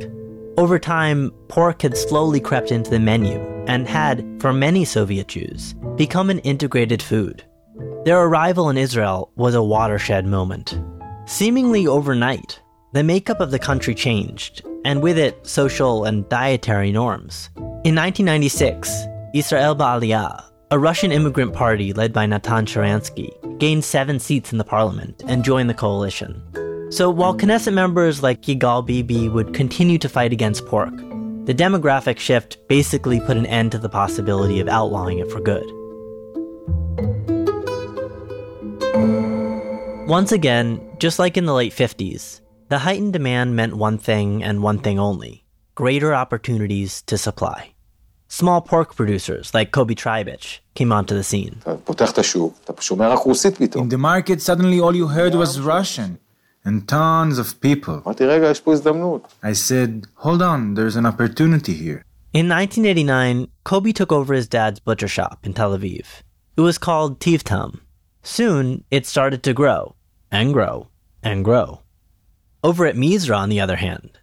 S10: Over time, pork had slowly crept into the menu and had, for many Soviet Jews, become an integrated food. Their arrival in Israel was a watershed moment. Seemingly overnight, the makeup of the country changed, and with it, social and dietary norms. In 1996, Israel Ba'aliyah, a Russian immigrant party led by Natan Sharansky, gained seven seats in the parliament and joined the coalition. So while Knesset members like Yigal Bibi would continue to fight against pork, the demographic shift basically put an end to the possibility of outlawing it for good. Once again, just like in the late 50s, the heightened demand meant one thing and one thing only greater opportunities to supply. Small pork producers like Kobi Treibich came onto the scene.
S35: In the market, suddenly all you heard was Russian and tons of people. I said, hold on, there's an opportunity here.
S10: In 1989, Kobi took over his dad's butcher shop in Tel Aviv. It was called Tiv Taam. Soon, it started to grow, and grow, and grow. Over at Mizra, on the other hand,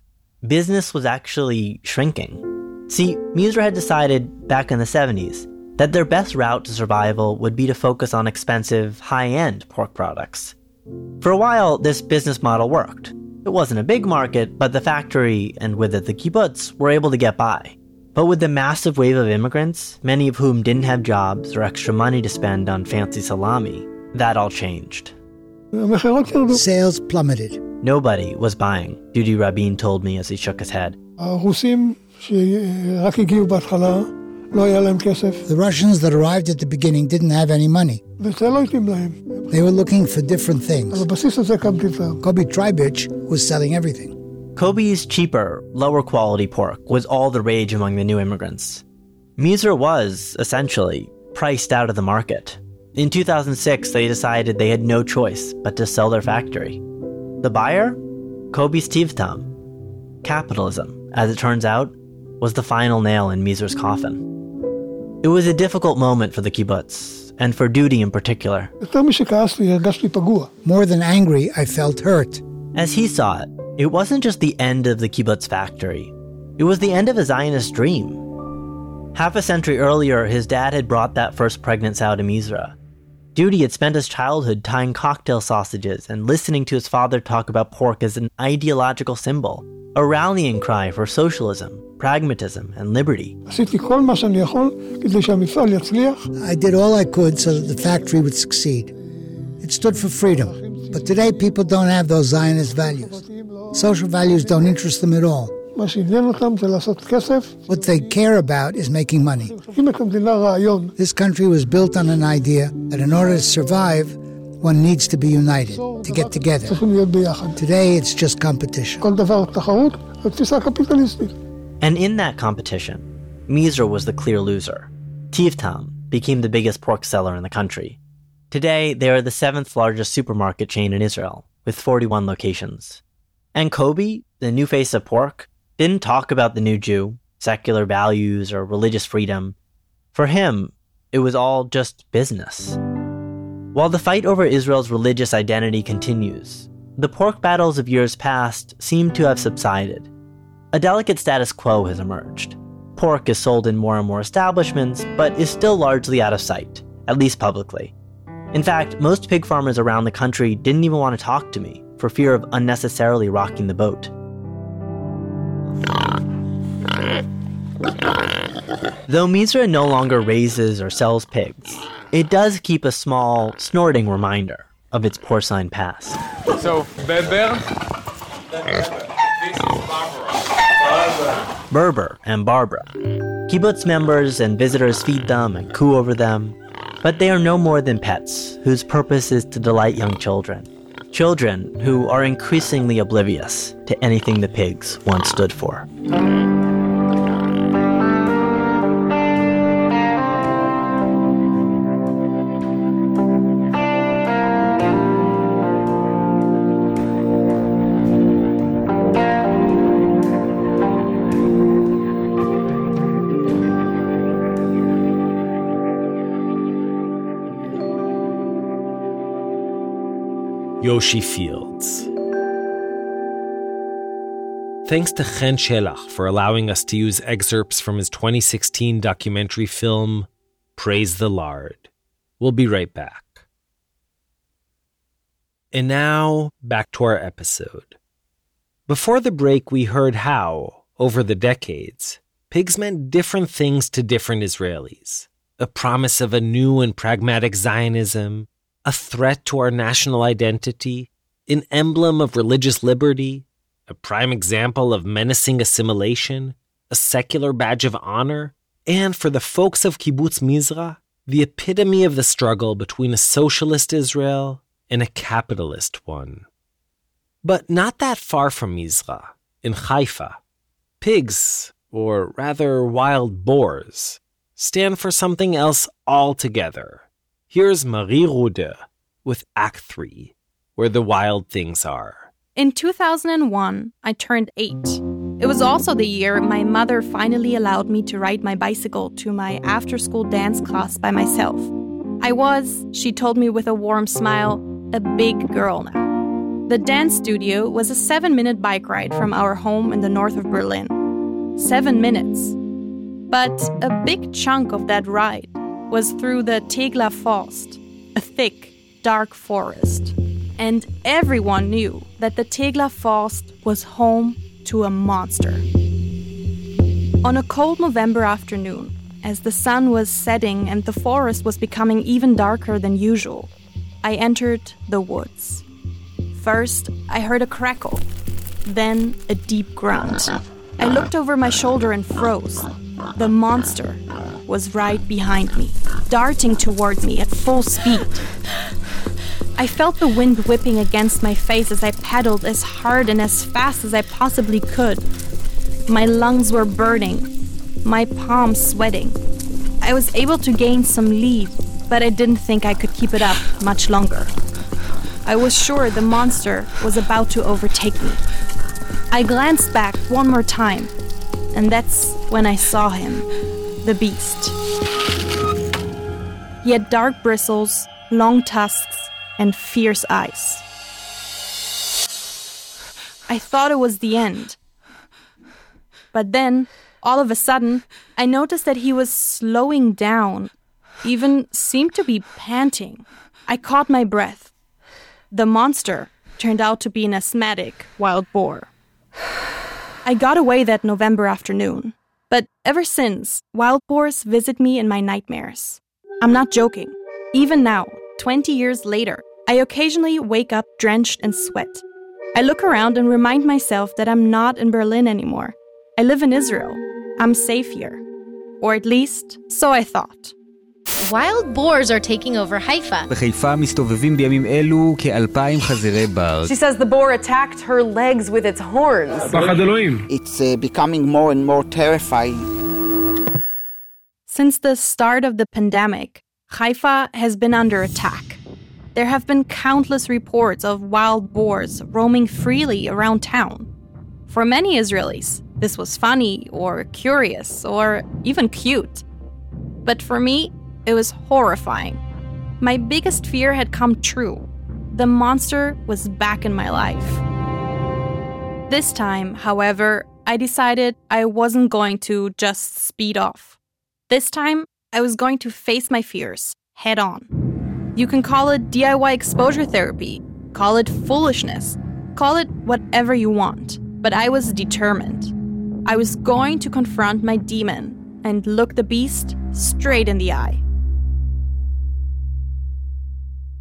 S10: business was actually shrinking. See, Mizra had decided back in the 70s that their best route to survival would be to focus on expensive, high end pork products. For a while, this business model worked. It wasn't a big market, but the factory, and with it the kibbutz, were able to get by. But with the massive wave of immigrants, many of whom didn't have jobs or extra money to spend on fancy salami, that all changed.
S23: Sales plummeted.
S10: Nobody was buying, Dudi Rabin told me as he shook his head.
S23: The Russians that arrived at the beginning didn't have any money. They were looking for different things. Kobi Treibich was selling everything.
S10: Kobi's cheaper, lower quality pork was all the rage among the new immigrants. Mizra was, essentially, priced out of the market. In 2006, they decided they had no choice but to sell their factory. The buyer? Kobi's Tiv Taam. Capitalism, as it turns out, was the final nail in Mizra's coffin. It was a difficult moment for the kibbutz, and for Dudi in particular.
S23: More than angry, I felt hurt.
S10: As he saw it, it wasn't just the end of the kibbutz factory, it was the end of a Zionist dream. Half a century earlier, his dad had brought that first pregnant sow to Mizra. Dudi had spent his childhood tying cocktail sausages and listening to his father talk about pork as an ideological symbol, a rallying cry for socialism, pragmatism, and liberty.
S23: I did all I could so that the factory would succeed. It stood for freedom. But today, people don't have those Zionist values. Social values don't interest them at all. What they care about is making money. This country was built on an idea that in order to survive, one needs to be united, to get together. Today, it's just competition.
S10: And in that competition, Mizra was the clear loser. Tiv Taam became the biggest pork seller in the country. Today, they are the seventh largest supermarket chain in Israel, with 41 locations. And Kobi, the new face of pork, didn't talk about the new Jew, secular values, or religious freedom. For him, it was all just business. While the fight over Israel's religious identity continues, the pork battles of years past seem to have subsided. A delicate status quo has emerged. Pork is sold in more and more establishments, but is still largely out of sight, at least publicly. In fact, most pig farmers around the country didn't even want to talk to me for fear of unnecessarily rocking the boat. Though Mizra no longer raises or sells pigs, it does keep a small, snorting reminder of its porcine past.
S36: So, Berber?
S10: Berber and Barbara. Kibbutz members and visitors feed them and coo over them, but they are no more than pets whose purpose is to delight young children. Children who are increasingly oblivious to anything the pigs once stood for.
S1: Yoshi Fields. Thanks to Chen Shelach for allowing us to use excerpts from his 2016 documentary film, Praise the Lard. We'll be right back. And now, back to our episode. Before the break, we heard how, over the decades, pigs meant different things to different Israelis. A promise of a new and pragmatic Zionism, a threat to our national identity, an emblem of religious liberty, a prime example of menacing assimilation, a secular badge of honor, and for the folks of Kibbutz Mizrah, the epitome of the struggle between a socialist Israel and a capitalist one. But not that far from Mizrah, in Haifa, pigs, or rather wild boars, stand for something else altogether. Here's Marie Rude with Act 3, where the wild things are.
S37: In 2001, I turned eight. It was also the year my mother finally allowed me to ride my bicycle to my after school dance class by myself. I was, she told me with a warm smile, a big girl now. The dance studio was a seven minute bike ride from our home in the north of Berlin. Seven minutes. But a big chunk of that ride was through the Tegeler Forst, a thick, dark forest. And everyone knew that the Tegeler Forst was home to a monster. On a cold November afternoon, as the sun was setting and the forest was becoming even darker than usual, I entered the woods. First, I heard a crackle, then a deep grunt. I looked over my shoulder and froze. The monster was right behind me, darting toward me at full speed. I felt the wind whipping against my face as I pedaled as hard and as fast as I possibly could. My lungs were burning, my palms sweating. I was able to gain some lead, but I didn't think I could keep it up much longer. I was sure the monster was about to overtake me. I glanced back one more time, and that's when I saw him the beast. He had dark bristles, long tusks, and fierce eyes. I thought it was the end. But then, all of a sudden, I noticed that he was slowing down, even seemed to be panting. I caught my breath. The monster turned out to be an asthmatic wild boar. I got away that November afternoon. But ever since, wild boars visit me in my nightmares. I'm not joking. Even now, 20 years later, I occasionally wake up drenched in sweat. I look around and remind myself that I'm not in Berlin anymore. I live in Israel. I'm safe here. Or at least, so I thought
S38: Wild boars are taking over Haifa.
S39: בחיפה מסתובבים בימים אלו כאלפיים חזירי בר.
S40: She says the boar attacked her legs with its horns.
S41: It's uh, becoming more and more terrifying.
S37: Since the start of the pandemic, Haifa has been under attack. There have been countless reports of wild boars roaming freely around town. For many Israelis, this was funny or curious or even cute. But for me, it was horrifying. My biggest fear had come true. The monster was back in my life. This time, however, I decided I wasn't going to just speed off. This time, I was going to face my fears head on. You can call it DIY exposure therapy, call it foolishness, call it whatever you want, but I was determined. I was going to confront my demon and look the beast straight in the eye.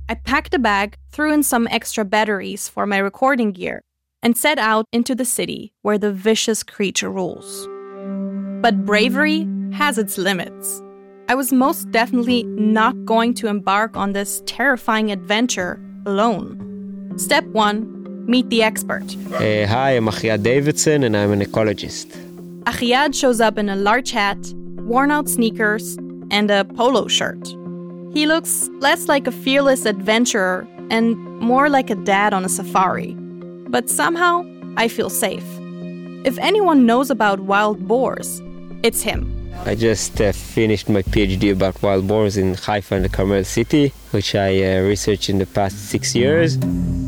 S37: I packed a bag, threw in some extra batteries for my recording gear, and set out into the city where the vicious creature rules. But bravery has its limits. I was most definitely not going to embark on this terrifying adventure alone. Step 1 Meet the expert.
S42: Uh, hi, I'm Achiad Davidson and I'm an ecologist.
S37: Achiad shows up in a large hat, worn out sneakers, and a polo shirt. He looks less like a fearless adventurer and more like a dad on a safari. But somehow, I feel safe. If anyone knows about wild boars, it's him.
S42: I just uh, finished my PhD about wild boars in Haifa and the Carmel City, which I uh, researched in the past six years.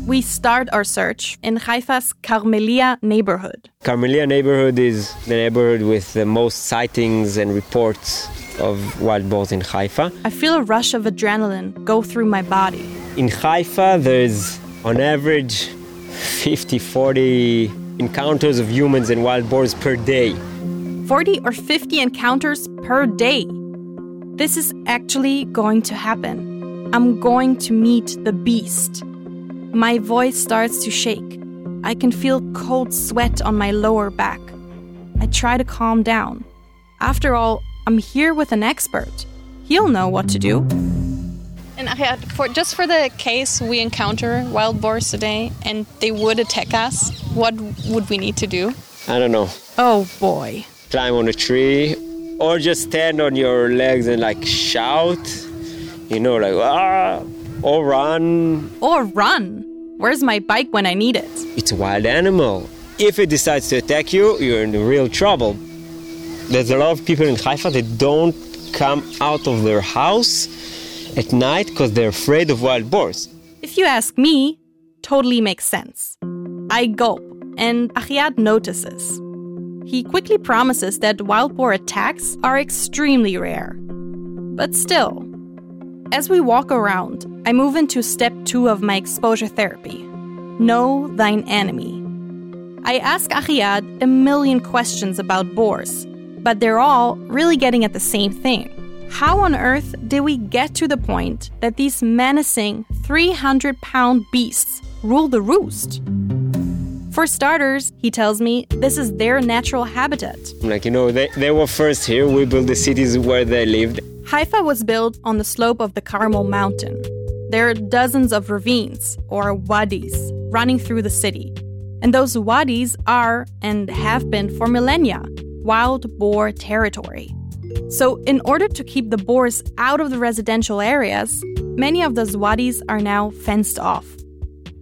S37: We start our search in Haifa's Carmelia neighborhood.
S42: Carmelia neighborhood is the neighborhood with the most sightings and reports of wild boars in Haifa.
S37: I feel a rush of adrenaline go through my body.
S42: In Haifa, there's on average 50 40 encounters of humans and wild boars per day.
S37: 40 or 50 encounters per day. This is actually going to happen. I'm going to meet the beast. My voice starts to shake. I can feel cold sweat on my lower back. I try to calm down. After all, I'm here with an expert. He'll know what to do.
S34: And for just for the case we encounter wild boars today and they would attack us, what would we need to do?
S42: I don't know.
S37: Oh boy
S42: climb on a tree, or just stand on your legs and like shout, you know, like ah, or run.
S37: Or run. Where's my bike when I need it?
S42: It's a wild animal. If it decides to attack you, you're in real trouble. There's a lot of people in Haifa that don't come out of their house at night because they're afraid of wild boars.
S37: If you ask me, totally makes sense. I gulp, and Achiad notices. He quickly promises that wild boar attacks are extremely rare. But still, as we walk around, I move into step two of my exposure therapy Know thine enemy. I ask Achiad a million questions about boars, but they're all really getting at the same thing. How on earth did we get to the point that these menacing 300 pound beasts rule the roost? For starters, he tells me, this is their natural habitat.
S42: Like, you know, they, they were first here, we built the cities where they lived.
S37: Haifa was built on the slope of the Carmel Mountain. There are dozens of ravines, or wadis, running through the city. And those wadis are, and have been for millennia, wild boar territory. So, in order to keep the boars out of the residential areas, many of the wadis are now fenced off.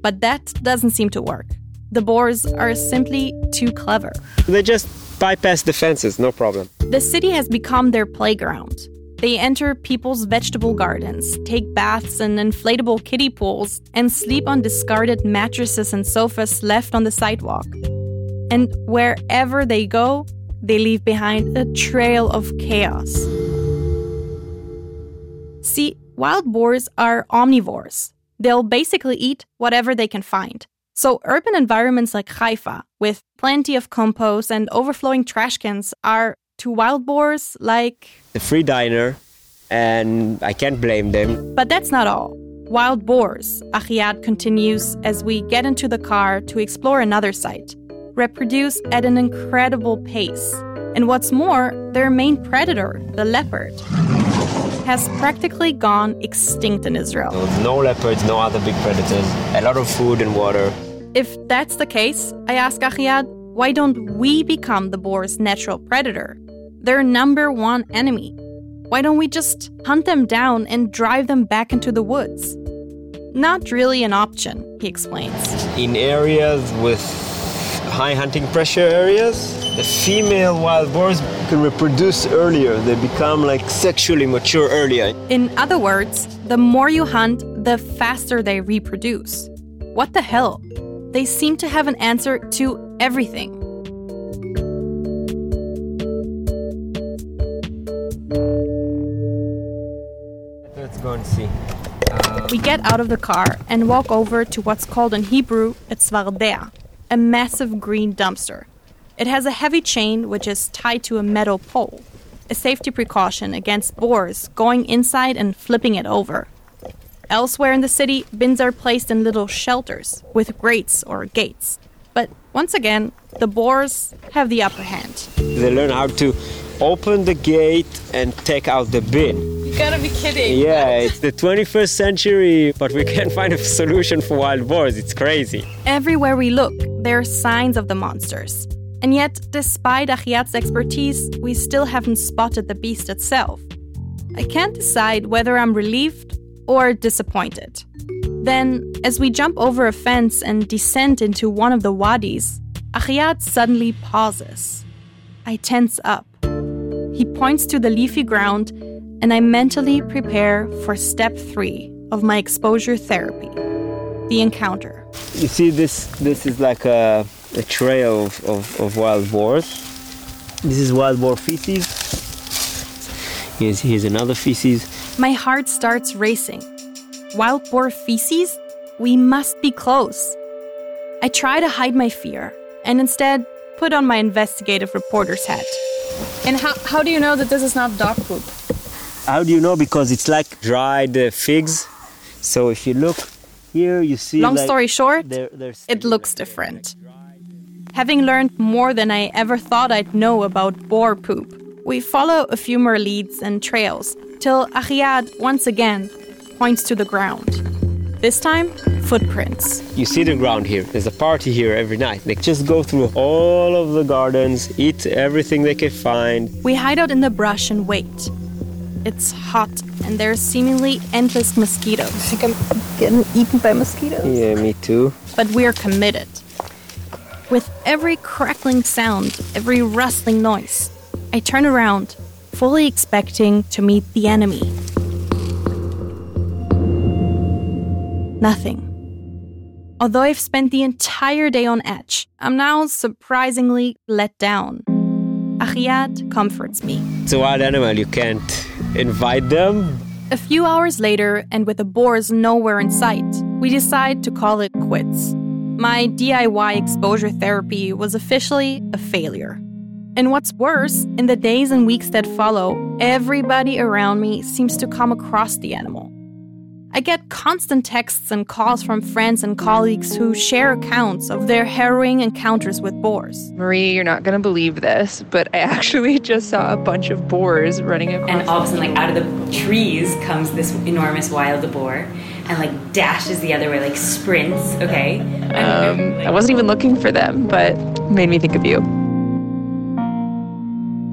S37: But that doesn't seem to work. The boars are simply too clever.
S42: They just bypass the fences, no problem.
S37: The city has become their playground. They enter people's vegetable gardens, take baths in inflatable kiddie pools, and sleep on discarded mattresses and sofas left on the sidewalk. And wherever they go, they leave behind a trail of chaos. See, wild boars are omnivores. They'll basically eat whatever they can find. So, urban environments like Haifa, with plenty of compost and overflowing trash cans, are to wild boars like.
S42: The free diner, and I can't blame them.
S37: But that's not all. Wild boars, Achiad continues as we get into the car to explore another site, reproduce at an incredible pace. And what's more, their main predator, the leopard, has practically gone extinct in Israel.
S42: No leopards, no other big predators, a lot of food and water.
S37: If that's the case, I ask Achiad, why don't we become the boar's natural predator? Their number one enemy. Why don't we just hunt them down and drive them back into the woods? Not really an option, he explains.
S42: In areas with high hunting pressure areas, the female wild boars can reproduce earlier. They become like sexually mature earlier.
S37: In other words, the more you hunt, the faster they reproduce. What the hell? They seem to have an answer to everything.
S42: Let's go and see.
S37: we get out of the car and walk over to what's called in Hebrew a tzvardea, a massive green dumpster. It has a heavy chain which is tied to a metal pole. a safety precaution against boars going inside and flipping it over. Elsewhere in the city, bins are placed in little shelters with grates or gates. But once again, the boars have the upper hand.
S42: They learn how to open the gate and take out the bin.
S34: You gotta be kidding.
S42: Yeah, it's the 21st century, but we can't find a solution for wild boars. It's crazy.
S37: Everywhere we look, there are signs of the monsters. And yet, despite Achiad's expertise, we still haven't spotted the beast itself. I can't decide whether I'm relieved or disappointed. Then, as we jump over a fence and descend into one of the wadis, Achiat suddenly pauses. I tense up. He points to the leafy ground, and I mentally prepare for step three of my exposure therapy the encounter.
S42: You see, this, this is like a a trail of, of, of wild boars. This is wild boar feces. Here's, here's another feces.
S37: My heart starts racing. Wild boar feces? We must be close. I try to hide my fear and instead put on my investigative reporter's hat.
S34: And how, how do you know that this is not dog poop?
S42: How do you know? Because it's like dried uh, figs. So if you look here, you see.
S37: Long
S42: like
S37: story short,
S42: they're, they're
S37: it looks different. Having learned more than I ever thought I'd know about boar poop, we follow a few more leads and trails till Achiad once again points to the ground. This time, footprints.
S42: You see the ground here. There's a party here every night. They just go through all of the gardens, eat everything they can find.
S37: We hide out in the brush and wait. It's hot, and there are seemingly endless mosquitoes.
S34: I think I'm getting eaten by mosquitoes.
S42: Yeah, me too.
S37: But we're committed. With every crackling sound, every rustling noise, I turn around, fully expecting to meet the enemy. Nothing. Although I've spent the entire day on edge, I'm now surprisingly let down. Achiad comforts me.
S42: It's a wild animal, you can't invite them.
S37: A few hours later, and with the boars nowhere in sight, we decide to call it quits my DIY exposure therapy was officially a failure. And what's worse, in the days and weeks that follow, everybody around me seems to come across the animal. I get constant texts and calls from friends and colleagues who share accounts of their harrowing encounters with boars.
S43: Marie, you're not going to believe this, but I actually [LAUGHS] just saw a bunch of boars running across.
S44: And all of a sudden, like out of the trees comes this enormous wild boar and like dashes the other way, like sprints, okay?
S43: Um, I wasn't even looking for them, but made me think of you.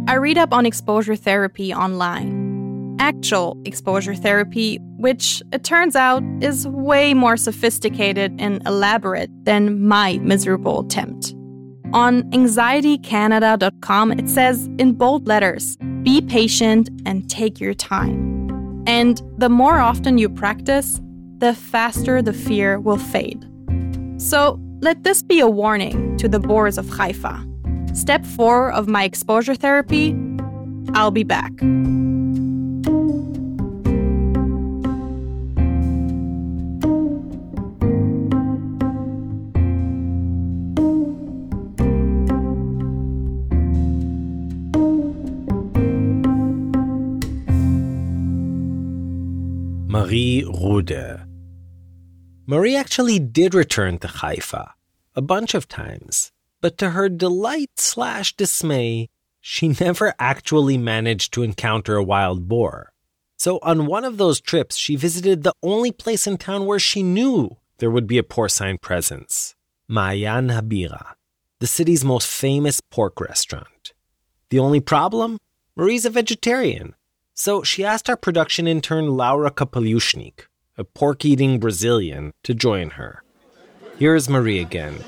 S37: I read up on exposure therapy online actual exposure therapy, which it turns out is way more sophisticated and elaborate than my miserable attempt. On anxietycanada.com, it says in bold letters be patient and take your time. And the more often you practice, the faster the fear will fade. So let this be a warning to the boars of Haifa. Step four of my exposure therapy I'll be back.
S1: Marie Rude. Marie actually did return to Haifa a bunch of times, but to her delight slash dismay, she [LAUGHS] never actually managed to encounter a wild boar. So on one of those trips, she visited the only place in town where she knew there would be a porcine presence, Maayan Habira, the city's most famous pork restaurant. The only problem? Marie's a vegetarian, so she asked our production intern Laura Kapalyushnik, a pork eating Brazilian, to join her. Here's Marie again.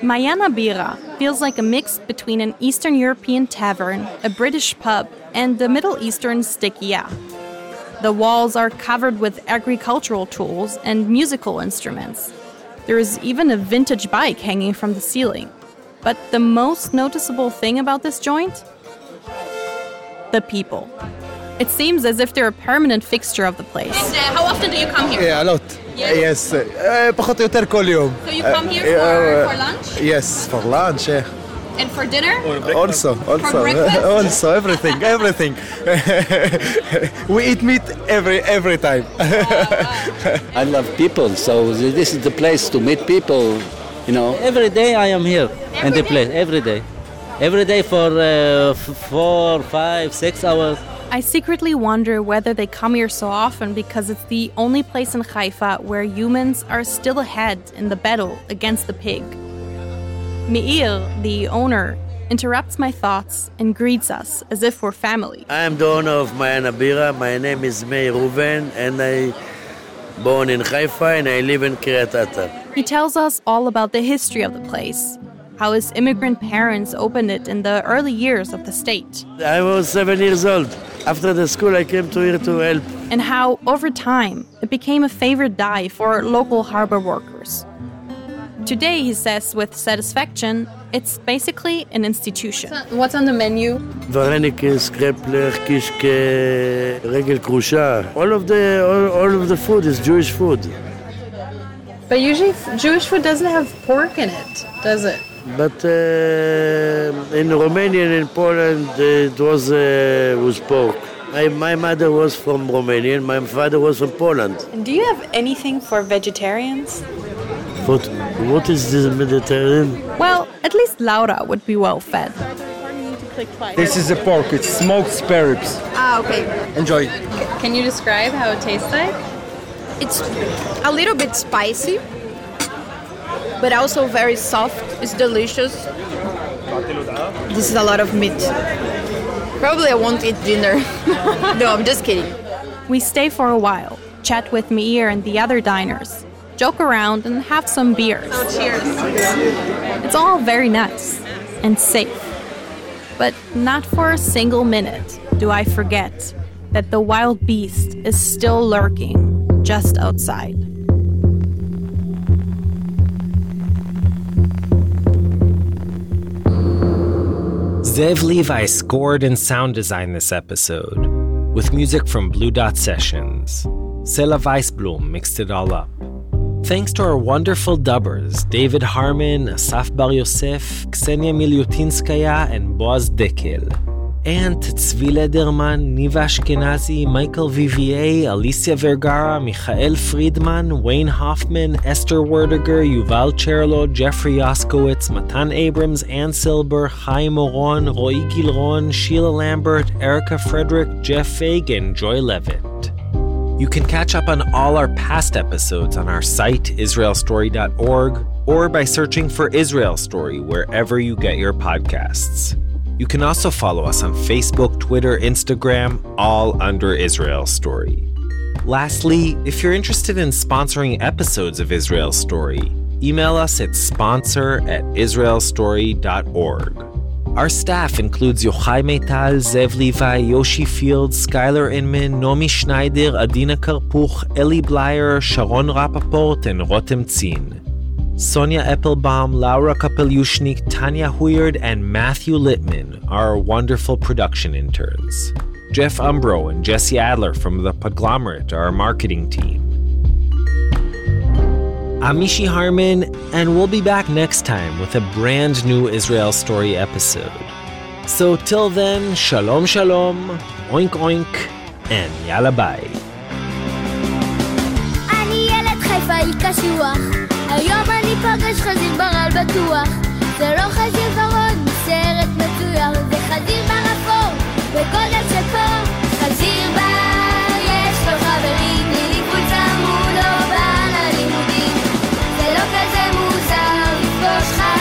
S37: Maayan Habira feels like a mix between an Eastern European tavern, a British pub, and the Middle Eastern stikya. The walls are covered with agricultural tools and musical instruments. There is even a vintage bike hanging from the ceiling. But the most noticeable thing about this joint the people. It seems as if they're a permanent fixture of the place.
S34: And uh, how often do you come here?
S45: Yeah, a lot. Yes. Uh, פחות או יותר כל יום.
S34: So you come here uh, for, for lunch?
S45: Yes, for lunch. Yeah.
S34: And for dinner?
S46: Also, also,
S34: breakfast? [LAUGHS]
S46: also, everything, everything. [LAUGHS] we eat meat every every time. [LAUGHS]
S47: I love people, so this is the place to meet people. You know, every day I am here in the place. Every day, every day for uh, four, five, six hours.
S37: I secretly wonder whether they come here so often because it's the only place in Haifa where humans are still ahead in the battle against the pig. Meir, the owner, interrupts my thoughts and greets us as if we're family.
S45: I am the owner of Maayan Habira. My name is Meir Ruven, and I born in Haifa and I live in Kiryat Ata.
S37: He tells us all about the history of the place, how his immigrant parents opened it in the early years of the state,
S45: I was seven years old. After the school, I came to here to help.
S37: and how, over time, it became a favorite dive for local harbor workers. Today, he says with satisfaction, it's basically an institution.
S34: What's on the menu?
S45: Varenike, Skrepler, Kishke, Regel Krusha. All of the all, all of the food is Jewish food.
S34: But usually Jewish food doesn't have pork in it, does it?
S45: But uh, in Romania and in Poland, uh, it was uh, was pork. My, my mother was from Romania and my father was from Poland.
S34: And do you have anything for vegetarians?
S45: What, what is this Mediterranean?
S37: Well, at least Laura would be well fed.
S46: This is a pork. It's smoked spare ribs.
S34: Ah, okay.
S46: Enjoy.
S34: Can you describe how it tastes like?
S48: It's a little bit spicy, but also very soft. It's delicious. This is a lot of meat. Probably I won't eat dinner. [LAUGHS] no, I'm just kidding.
S37: We stay for a while, chat with Meir and the other diners, joke around, and have some beers.
S34: Oh, cheers.
S37: It's all very nice and safe. But not for a single minute do I forget that the wild beast is still lurking just outside.
S1: Zev Levi scored and sound designed this episode, with music from Blue Dot Sessions. Sela Weisblum mixed it all up. Thanks to our wonderful dubbers, David Harmon, Asaf Bar Yosef, Ksenia Milyutinskaya, and Boaz Dekel. And Tzvi Lederman, Niva Ashkenazi, Michael Vivier, Alicia Vergara, Michael Friedman, Wayne Hoffman, Esther Werdiger, Yuval Cherlo, Jeffrey Yoskowitz, Matan Abrams, Ann Silber, Chaim Moron, Roy Gilron, Sheila Lambert, Erica Frederick, Jeff Fag, and Joy Levitt. You can catch up on all our past episodes on our site, israelstory.org, or by searching for Israel Story wherever you get your podcasts. You can also follow us on Facebook, Twitter, Instagram, all under Israel Story. Lastly, if you're interested in sponsoring episodes of Israel Story, email us at sponsor at israelstory.org. Our staff includes Yochai Maital, Zev Levi, Yoshi Fields, Skylar Inman, Nomi Schneider, Adina Karpuch, Eli Blyer, Sharon Rappaport, and Rotem Zin. Sonia Eppelbaum, Laura Kapelyushnik, Tanya Huyard, and Matthew Littman are our wonderful production interns. Jeff Umbro and Jesse Adler from The Podglomerate are our marketing team. I'm Mishy Harman, and we'll be back next time with a brand new Israel Story episode. So till then, shalom shalom, oink oink, and yalla bye.
S49: היום אני פוגש חזיר ברל בטוח. זה לא חזיר ורוד מסרט מצויר זה חזיר ברפור בגודל של פור חזיר בר יש לו חברים בלי מולו בא ללימודים זה לא כזה מוזר לפגוש חזיר